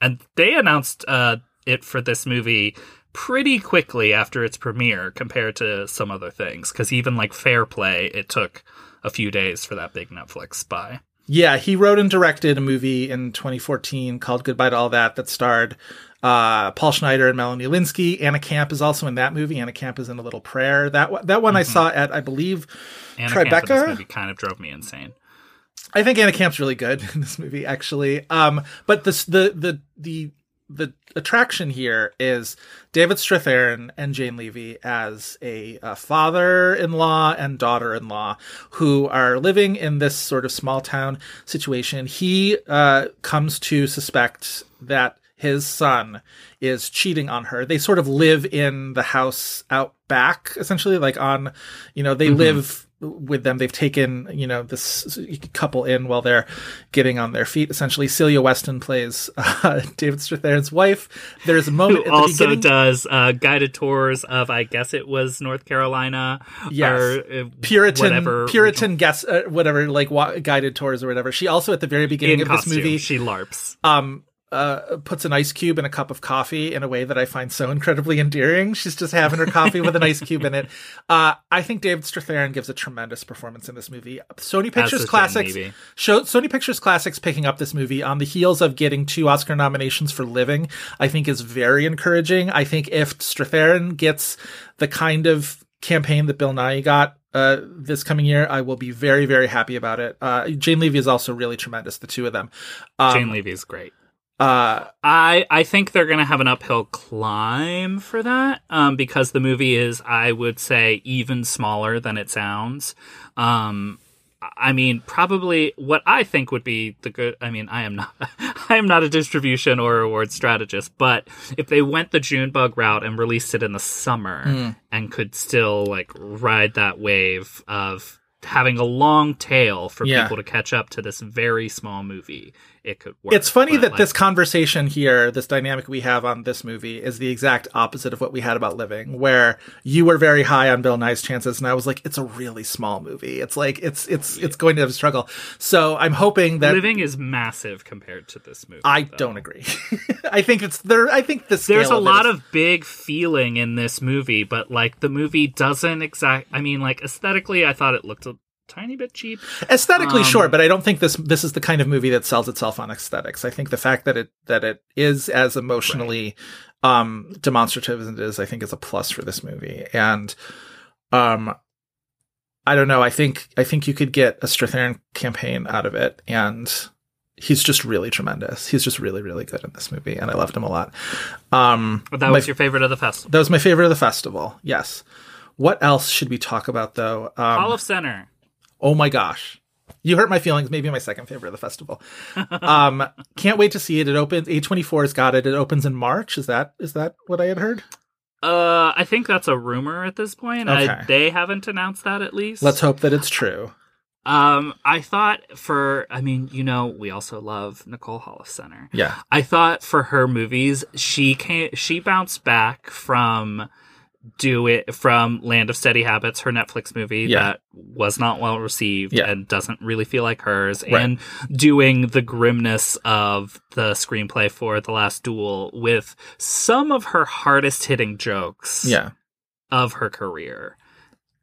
And they announced uh, it for this movie pretty quickly after its premiere, compared to some other things. Because even like Fair Play, it took a few days for that big Netflix spy. Yeah, he wrote and directed a movie in 2014 called Goodbye to All That that starred uh, Paul Schneider and Melanie Lynskey. Anna Camp is also in that movie. Anna Camp is in A Little Prayer. That one- that one I saw at I believe Anna Camp Tribeca? this movie kind of drove me insane. I think Anna Camp's really good (laughs) in this movie, actually. Um, but this the the the the attraction here is David Strathairn and Jane Levy as a, uh father-in-law and daughter-in-law who are living in this sort of small town situation. He uh, comes to suspect that his son is cheating on her. They sort of live in the house out back, essentially, like on, you know, they live with them. They've taken, you know, this couple in while they're getting on their feet. Essentially, Celia Weston plays (laughs) uh, David Strathairn's wife. There's a moment Who at the also beginning. does uh, guided tours of, I guess it was North Carolina. Yes. or, uh, Puritan, whatever Puritan guest, uh, whatever, like wa- guided tours or whatever. She also at the very beginning in of this movie, She larps. um, uh, puts an ice cube in a cup of coffee in a way that I find so incredibly endearing. She's just having her coffee with an ice cube in it. Uh, I think David Strathairn gives a tremendous performance in this movie. Sony Pictures Classics Levy. show Sony Pictures Classics picking up this movie on the heels of getting two Oscar nominations for Living. I think is very encouraging. I think if Strathairn gets the kind of campaign that Bill Nighy got uh, this coming year, I will be very, very happy about it. Uh, Jane Levy is also really tremendous. The two of them. Um, Jane Levy is great. Uh, I I think they're gonna have an uphill climb for that, um, because the movie is, I would say, even smaller than it sounds. Um, I mean, probably what I think would be the good. I mean, I am not, (laughs) I am not a distribution or award strategist, but if they went the Junebug route and released it in the summer Hmm. and could still like ride that wave of having a long tail for Yeah. people to catch up to this very small movie, it could work. It's funny But, that like, this conversation here, this dynamic we have on this movie, is the exact opposite of what we had about Living, where you were very high on Bill Nighy's chances, and I was like, it's a really small movie. It's like it's it's it's going to have a struggle. So I'm hoping that Living is massive compared to this movie. I though. don't agree. (laughs) I think it's there. I think the scale There's a of lot is- of big feeling in this movie, but like the movie doesn't exact. I mean, like aesthetically, I thought it looked a tiny bit cheap. aesthetically um, sure, but I don't think this this is the kind of movie that sells itself on aesthetics. I think the fact that it that it is as emotionally um demonstrative as it is, I think is a plus for this movie. And um I don't know, I think I think you could get a Strathairn campaign out of it and he's just really tremendous. He's just really, really good in this movie, and I loved him a lot. Um, But that was your favorite of the festival. that was my favorite of the festival. Yes. What else should we talk about though? Um, of Center. Oh my gosh, you hurt my feelings. Maybe my second favorite of the festival. (laughs) um, can't wait to see it. It opens. A twenty four has got it. It opens in March. Is that is that what I had heard? Uh, I think that's a rumor at this point. I- they haven't announced that at least. Let's hope that it's true. Um, I thought for, I mean, you know, we also love Nicole Holofcener. Yeah. I thought for her movies, she came, she bounced back from do it from Land of Steady Habits, her Netflix movie Yeah. that was not well received Yeah. and doesn't really feel like hers, Right. and doing the grimness of the screenplay for The Last Duel with some of her hardest hitting jokes Yeah. of her career.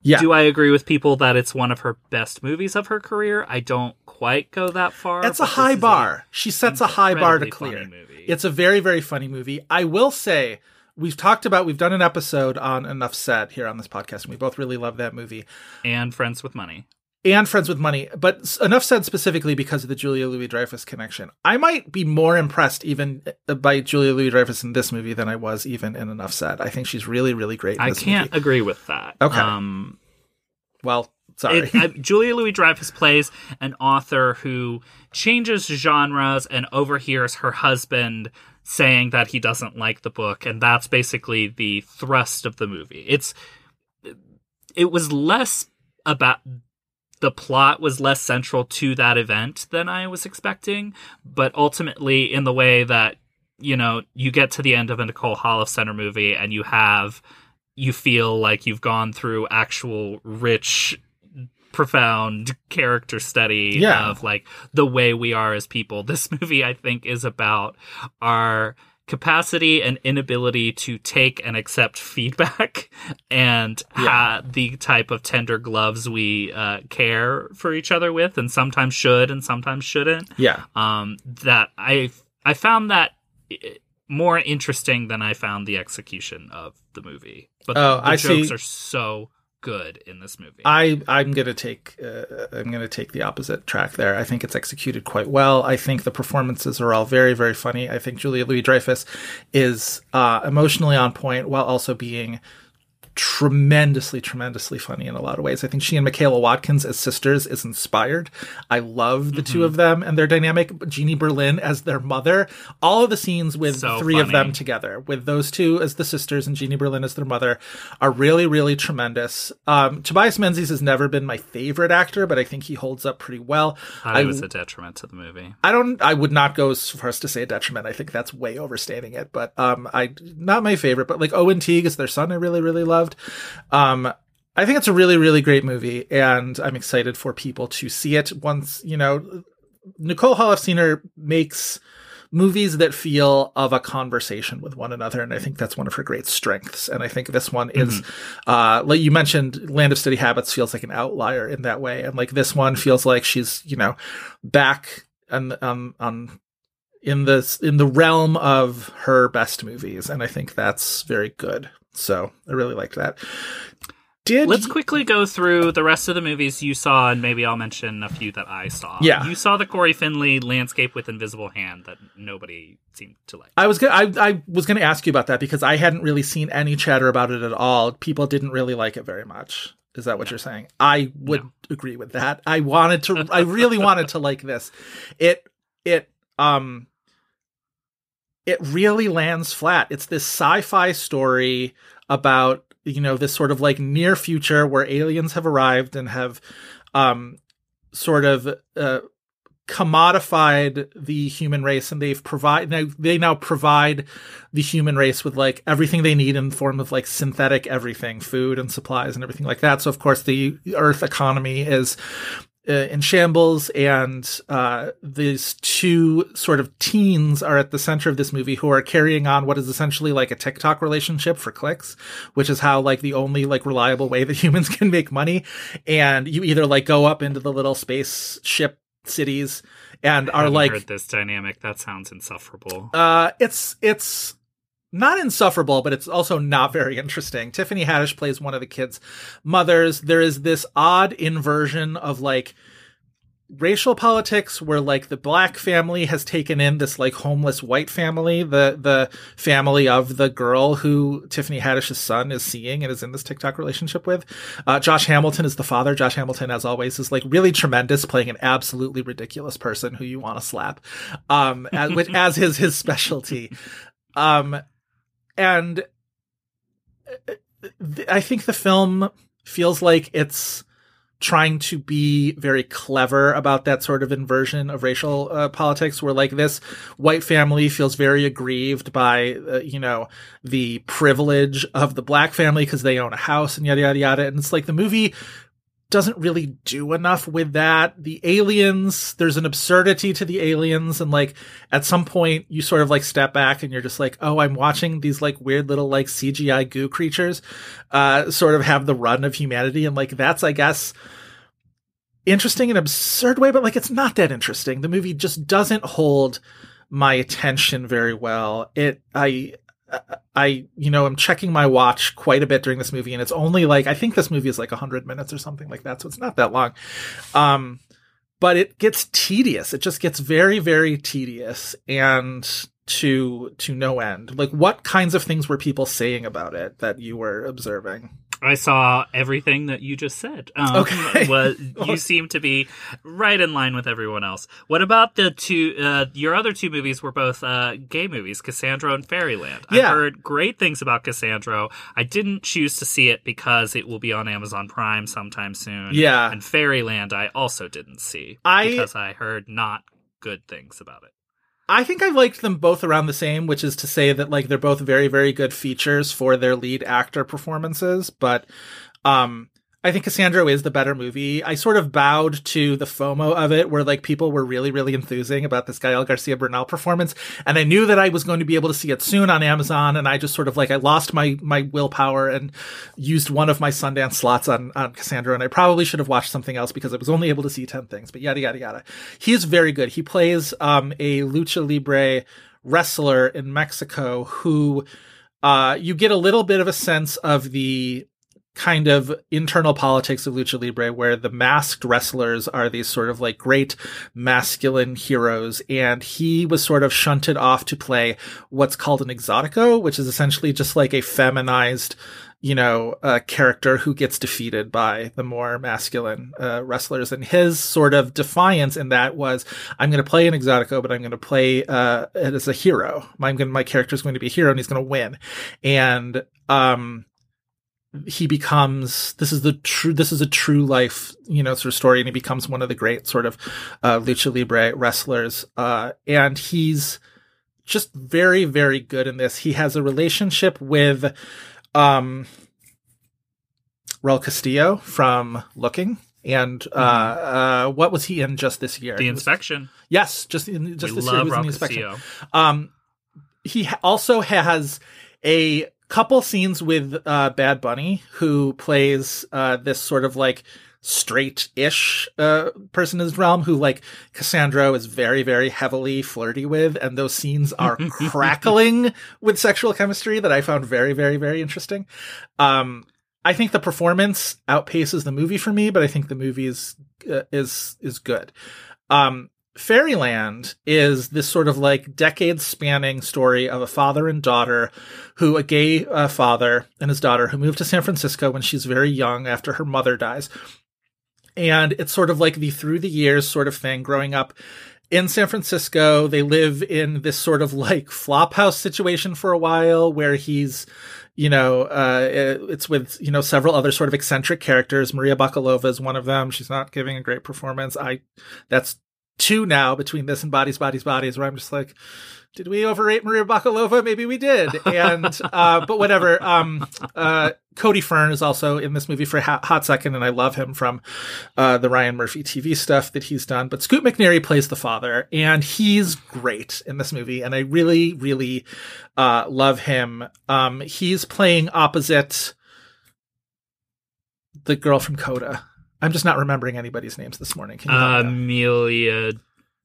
Yeah. Do I agree with people that it's one of her best movies of her career? I don't quite go that far. It's a high is bar. She sets a high bar to clear. funny movie. It's a very, very funny movie. I will say, we've talked about, we've done an episode on Enough Said here on this podcast, and we both really love that movie and Friends with Money. and Friends with Money. But Enough Said specifically because of the Julia Louis Dreyfus connection. I might be more impressed even uh, by Julia Louis Dreyfus in this movie than I was even in Enough Said. I think she's really, really great in I can't movie. agree with that. Okay. Um, Well, sorry. it, Julia Louis Dreyfus plays an author who changes genres and overhears her husband saying that he doesn't like the book, and that's basically the thrust of the movie. It's it was less about the plot was less central to that event than I was expecting, but ultimately in the way that you know you get to the end of a Nicole Holofcener movie and you have you feel like you've gone through actual rich profound character study Yeah. of like the way we are as people (laughs) this movie i think is about our capacity and inability to take and accept feedback (laughs) and ha- the type of tender gloves we uh, care for each other with and sometimes should and sometimes shouldn't yeah. um, that I I found that i- more interesting than I found the execution of the movie. But Oh, the I jokes see. are so good in this movie. I I'm gonna take uh, I'm gonna take the opposite track there. I think it's executed quite well. I think the performances are all very very funny. I think Julia Louis Dreyfus is uh, emotionally on point while also being tremendously tremendously funny in a lot of ways. I think she and Michaela Watkins as sisters is inspired. I love the Mm-hmm. two of them and their dynamic. Jeannie Berlin as their mother. All of the scenes with So three of them together, with those two as the sisters and Jeannie Berlin as their mother, are really, really tremendous. Um, Tobias Menzies has never been my favorite actor, but I think he holds up pretty well. it was a detriment to the movie. I don't. I would not go as far as to say a detriment. I think that's way overstating it. But um, I not my favorite. But like Owen Teague is their son. I really, really loved. Um, I think it's a really, really great movie, and I'm excited for people to see it once. You know, Nicole Holofcener makes movies that feel of a conversation with one another and i think that's one of her great strengths and i think this one is uh like you mentioned land of steady habits feels like an outlier in that way and like this one feels like she's you know back on on on in this in the realm of her best movies and i think that's very good so i really liked that did Let's quickly go through the rest of the movies you saw, and maybe I'll mention a few that I saw. Yeah. you saw the Cory Finley landscape with invisible hand that nobody seemed to like. I was gonna, I, I was going to ask you about that because I hadn't really seen any chatter about it at all. People didn't really like it very much. Is that what you're saying? I would agree with that. I wanted to, I really wanted to like this. It, it, um, it really lands flat. It's this sci-fi story about, you know, this sort of like near future where aliens have arrived and have, um, sort of, uh, commodified the human race and they've provide now they now provide the human race with like everything they need in the form of like synthetic everything food and supplies and everything like that so of course the earth economy is in shambles and uh, these two sort of teens are at the center of this movie who are carrying on what is essentially like a TikTok relationship for clicks, which is how like the only like reliable way that (laughs) humans can make money. And you either like go up into the little spaceship cities and I are like heard this dynamic. That sounds insufferable. uh, it's it's not insufferable, but it's also not very interesting. Tiffany Haddish plays one of the kids' mothers. There is this odd inversion of like racial politics where like the black family has taken in this like homeless white family, the the family of the girl who Tiffany Haddish's son is seeing and is in this TikTok relationship with. Uh, Josh Hamilton is the father. Josh Hamilton, as always, is like really tremendous, playing an absolutely ridiculous person who you want to slap, um, as, which, as his his specialty. Um, and uh, I think the film feels like it's trying to be very clever about that sort of inversion of racial uh, politics where like this white family feels very aggrieved by uh, you know the privilege of the black family because they own a house and yada yada yada. And it's like the movie doesn't really do enough with that. The aliens, there's an absurdity to the aliens. And like at some point you sort of like step back and you're just like, oh, I'm watching these like weird little like CGI goo creatures, uh, sort of have the run of humanity. And like that's, I guess, interesting in an absurd way, but like it's not that interesting. The movie just doesn't hold my attention very well. It, I, I, you know, I'm checking my watch quite a bit during this movie, and it's only like I think this movie is like 100 minutes or something like that, so it's not that long. Um, but it gets tedious. It just gets very, very tedious, and to to no end. Like, what kinds of things were people saying about it that you were observing? I saw everything that you just said. Um, Okay. (laughs) was, you seem to be right in line with everyone else. What about the two? Uh, your other two movies were both uh, gay movies, Cassandra and Fairyland. Yeah. I've heard great things about Cassandra. I didn't choose to see it because it will be on Amazon Prime sometime soon. Yeah. and Fairyland I also didn't see I- because I heard not good things about it. I think I liked them both around the same, which is to say that like they're both very, very good features for their lead actor performances. But um I think Cassandra is the better movie. I sort of bowed to the FOMO of it, where like people were really, really enthusing about this Gael Garcia Bernal performance, and I knew that I was going to be able to see it soon on Amazon, and I just sort of like I lost my my willpower and used one of my Sundance slots on on Cassandra, and I probably should have watched something else because I was only able to see ten things. But yada yada yada. He is very good. He plays um a lucha libre wrestler in Mexico who uh you get a little bit of a sense of the kind of internal politics of lucha libre where the masked wrestlers are these sort of like great masculine heroes and he was sort of shunted off to play what's called an exotico which is essentially just like a feminized you know, a character who gets defeated by the more masculine uh, wrestlers. And his sort of defiance in that was, I'm going to play an exotico, but I'm going to play uh, it as a hero. Going, my character is going to be a hero, and he's going to win. And um, he becomes this is the true this is a true life you know sort of story, and he becomes one of the great sort of uh, lucha libre wrestlers. Uh, and he's just very very good in this. He has a relationship with um Raul Castillo from Looking. And uh, uh, what was he in just this year? The He was- inspection. yes, just in just we this year he was in the inspection. Um, he ha- also has a couple scenes with uh, Bad Bunny, who plays uh, this sort of like straight-ish uh, person in his realm, who like Cassandra is very, very heavily flirty with, and those scenes are (laughs) crackling with sexual chemistry that I found very, very, very interesting. Um, I think the performance outpaces the movie for me, but I think the movie is uh, is is good. Um, Fairyland is this sort of like decades spanning story of a father and daughter who a gay uh, father and his daughter who moved to San Francisco when she's very young after her mother dies. And it's sort of like the through the years sort of thing growing up in San Francisco. They live in this sort of like flophouse situation for a while where he's you know, uh, it's with, you know, several other sort of eccentric characters. Maria Bakalova is one of them. She's not giving a great performance. I, that's two now between this and Bodies, Bodies, Bodies, where I'm just like, did we overrate Maria Bakalova? Maybe we did. And, (laughs) uh, but whatever. Um, uh, Cody Fern is also in this movie for a hot, second, and I love him from, uh, the Ryan Murphy TV stuff that he's done. But Scoot McNairy plays the father, and he's great in this movie. And I really, really, uh, love him. Um, he's playing opposite the girl from Coda. I'm just not remembering anybody's names this morning. Can you? Emilia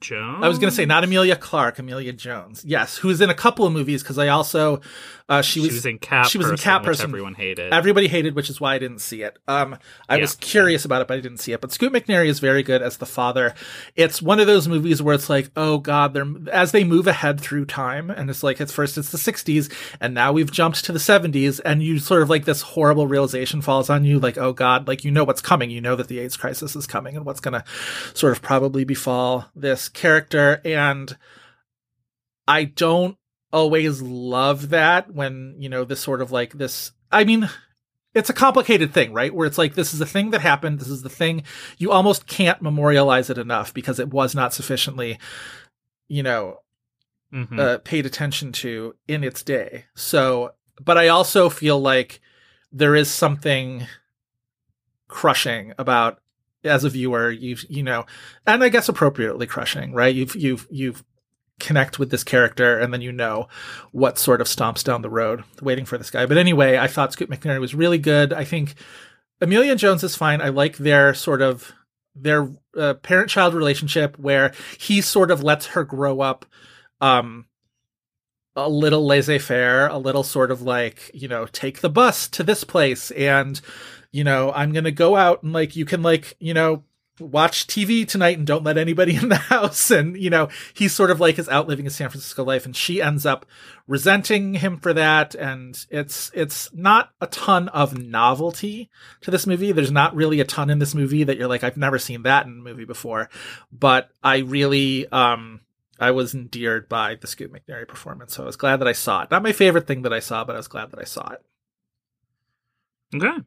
Jones. I was going to say not Emilia Clarke, Emilia Jones. Yes, who's in a couple of movies because I also uh, she was She was in Cat. she was in Person, Cat which Person. Everyone hated. Everybody hated, which is why I didn't see it. Um, I Yeah. was curious about it, but I didn't see it. But Scoot McNairy is very good as the father. It's one of those movies where it's like, oh god, they're as they move ahead through time, and it's like at first it's the '60s, and now we've jumped to the '70s, and you sort of like this horrible realization falls on you, like, oh god, like you know what's coming, you know that the AIDS crisis is coming, and what's gonna sort of probably befall this character, and I don't always love that when, you know, this sort of like this, I mean, it's a complicated thing, right? Where it's like, this is the thing that happened. This is the thing. You almost can't memorialize it enough because it was not sufficiently, you know, Mhm. uh, paid attention to in its day. So, but I also feel like there is something crushing about as a viewer, you you know, and I guess appropriately crushing, right? You've you've you've connect with this character and then you know what sort of stomps down the road waiting for this guy. But anyway, I thought Scoot McNairy was really good. I think Emilia Jones is fine. I like their sort of their uh, parent child relationship where he sort of lets her grow up um a little laissez-faire, a little sort of like, you know, take the bus to this place and you know, I'm going to go out and like you can like, you know, watch TV tonight and don't let anybody (laughs) in the house. And, you know, he's sort of like is outliving his San Francisco life and she ends up resenting him for that. And it's, it's not a ton of novelty to this movie. There's not really a ton in this movie that you're like, I've never seen that in a movie before. But I really, um, I was endeared by the Scoot McNairy performance. So I was glad that I saw it. Not my favorite thing that I saw, but I was glad that I saw it. okay.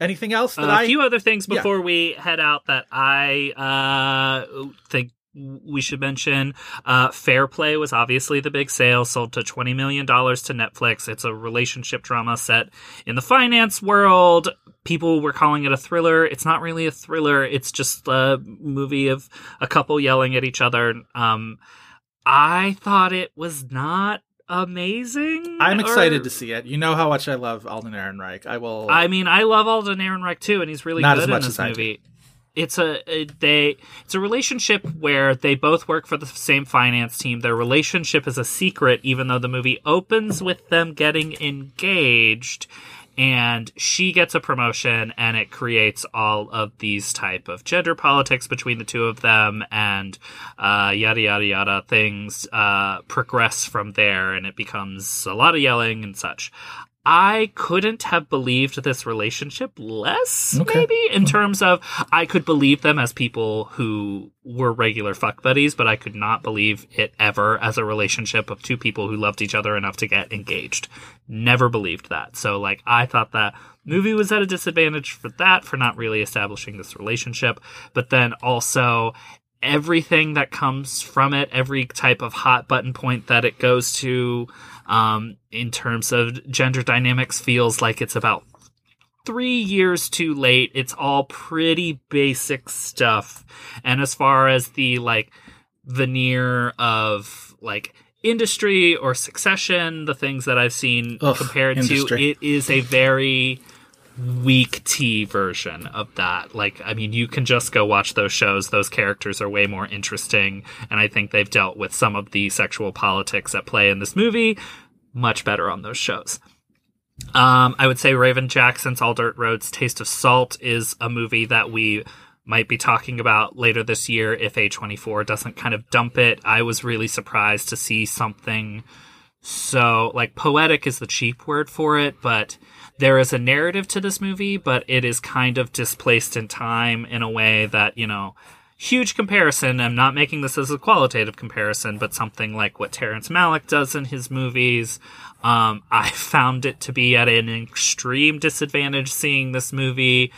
Anything else that Uh, I a few other things Yeah. before we head out that I uh, think we should mention. Uh, Fair Play was obviously the big sale, sold to $20 million to Netflix. It's a relationship drama set in the finance world. People were calling it a thriller. It's not really a thriller, it's just a movie of a couple yelling at each other. Um, I thought it was not amazing. I'm excited or- to see it. You know how much I love Alden Ehrenreich. I will. I mean, I love Alden Ehrenreich too, and he's really Not good as much in this as I do. movie. It's a- they it's a relationship where they both work for the same finance team. Their relationship is a secret, even though the movie opens with them getting engaged. And she gets a promotion, and it creates all of these type of gender politics between the two of them, and uh, yada yada yada. Things uh, progress from there, and it becomes a lot of yelling and such. I couldn't have believed this relationship less, Okay. maybe, in terms of I could believe them as people who were regular fuck buddies, but I could not believe it ever as a relationship of two people who loved each other enough to get engaged. Never believed that. So, like, I thought that movie was at a disadvantage for that, for not really establishing this relationship. But then also, everything that comes from it, every type of hot button point that it goes to, um, in terms of gender dynamics, feels like it's about three years too late. It's all pretty basic stuff. And as far as the like veneer of like industry or succession, the things that I've seen Ugh, compared industry. to, it is a very weak T version of that. Like, I mean, you can just go watch those shows. Those characters are way more interesting. And I think they've dealt with some of the sexual politics at play in this movie much better on those shows. Um, I would say Raven Jackson's All Dirt Roads Taste of Salt is a movie that we might be talking about later this year if A24 doesn't kind of dump it. I was really surprised to see something so, like, poetic is the cheap word for it, but there is a narrative to this movie, but it is kind of displaced in time in a way that, you know, huge comparison. I'm not making this as a qualitative comparison, but something like what Terrence Malick does in his movies. Um, (laughs) I found it to be at an extreme disadvantage seeing this movie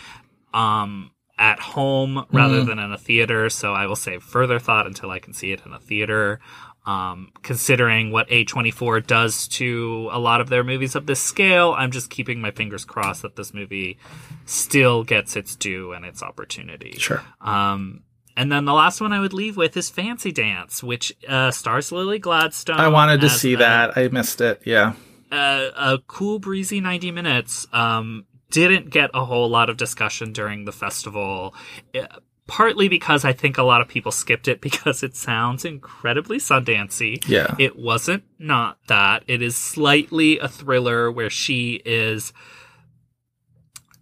um, at home rather than in a theater. So I will save further thought until I can see it in a theater. Um, considering what A24 does to a lot of their movies of this scale, I'm just keeping my fingers crossed that this movie still gets its due and its opportunity. sure. Um, and then the last one I would leave with is Fancy Dance, which uh, stars Lily Gladstone. I wanted to see a- that. I missed it. Yeah. a, a cool, breezy 90 minutes. Um, didn't get a whole lot of discussion during the festival. Uh, partly because I think a lot of people skipped it because it sounds incredibly Sundancey. Yeah. It wasn't not that. It is slightly a thriller where she is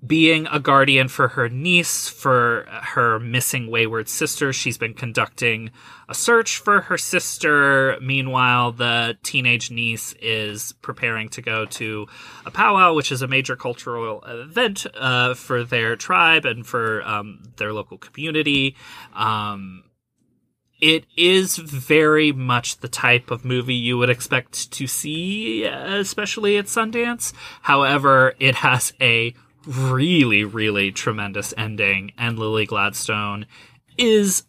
being a guardian for her niece, for her missing wayward sister. She's been conducting a search for her sister. Meanwhile, the teenage niece is preparing to go to a powwow, which is a major cultural event uh, for their tribe and for um, their local community. Um, it is very much the type of movie you would expect to see, especially at Sundance. However, it has a really, really tremendous ending, and Lily Gladstone is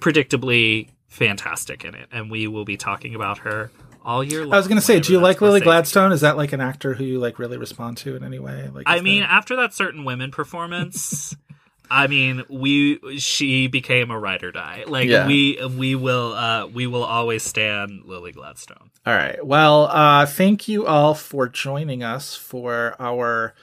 predictably fantastic in it, and we will be talking about her all year long. I was going to say, do you like Lily. Gladstone? Is that like an actor who you like really respond to in any way? Like, I mean, there- after that certain women performance, (laughs) I mean, we she became a ride or die. Like Yeah. we we will uh we will always stand Lily Gladstone. All right. Well, uh, thank you all for joining us for our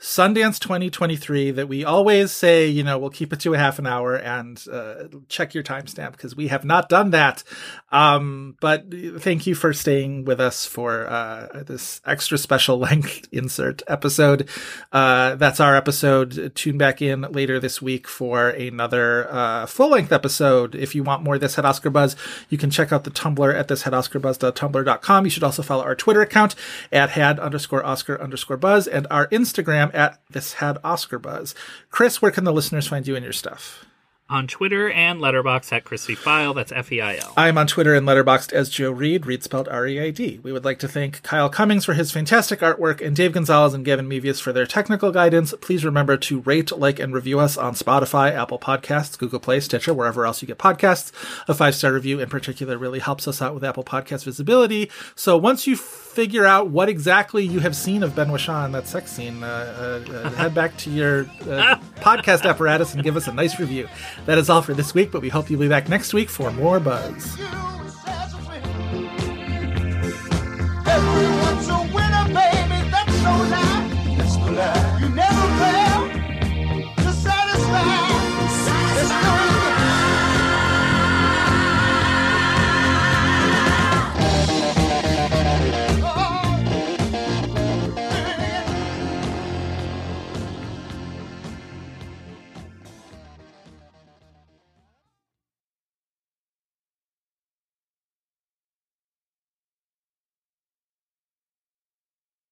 Sundance 2023 that we always say, you know, we'll keep it to a half an hour and uh, check your timestamp because we have not done that. Um, but thank you for staying with us for uh, this extra special (laughs) length insert episode. Uh, that's our episode. Tune back in later this week for another uh, full length episode. If you want more This Had Oscar Buzz, you can check out the Tumblr at this thishadoscarbuzz.tumblr.com. You should also follow our Twitter account at had underscore Oscar underscore Buzz and our Instagram at this had Oscar Buzz. Chris, where can the listeners find you and your stuff? On Twitter and Letterboxd at Crispy File, that's F E I L. I'm on Twitter and Letterboxd as Joe Reid, Reid spelled R-E-I-D. We would like to thank Kyle Cummings for his fantastic artwork and Dave Gonzalez and Gavin Mevius for their technical guidance. Please remember to rate, like, and review us on Spotify, Apple Podcasts, Google Play, Stitcher, wherever else you get podcasts. A five-star review in particular really helps us out with Apple Podcast visibility. So once you figure out what exactly you have seen of Ben Whishaw in that sex scene, uh, uh, uh, head back to your uh, (laughs) podcast apparatus and give us a nice review. That is all for this week, but we hope you'll be back next week for more buzz.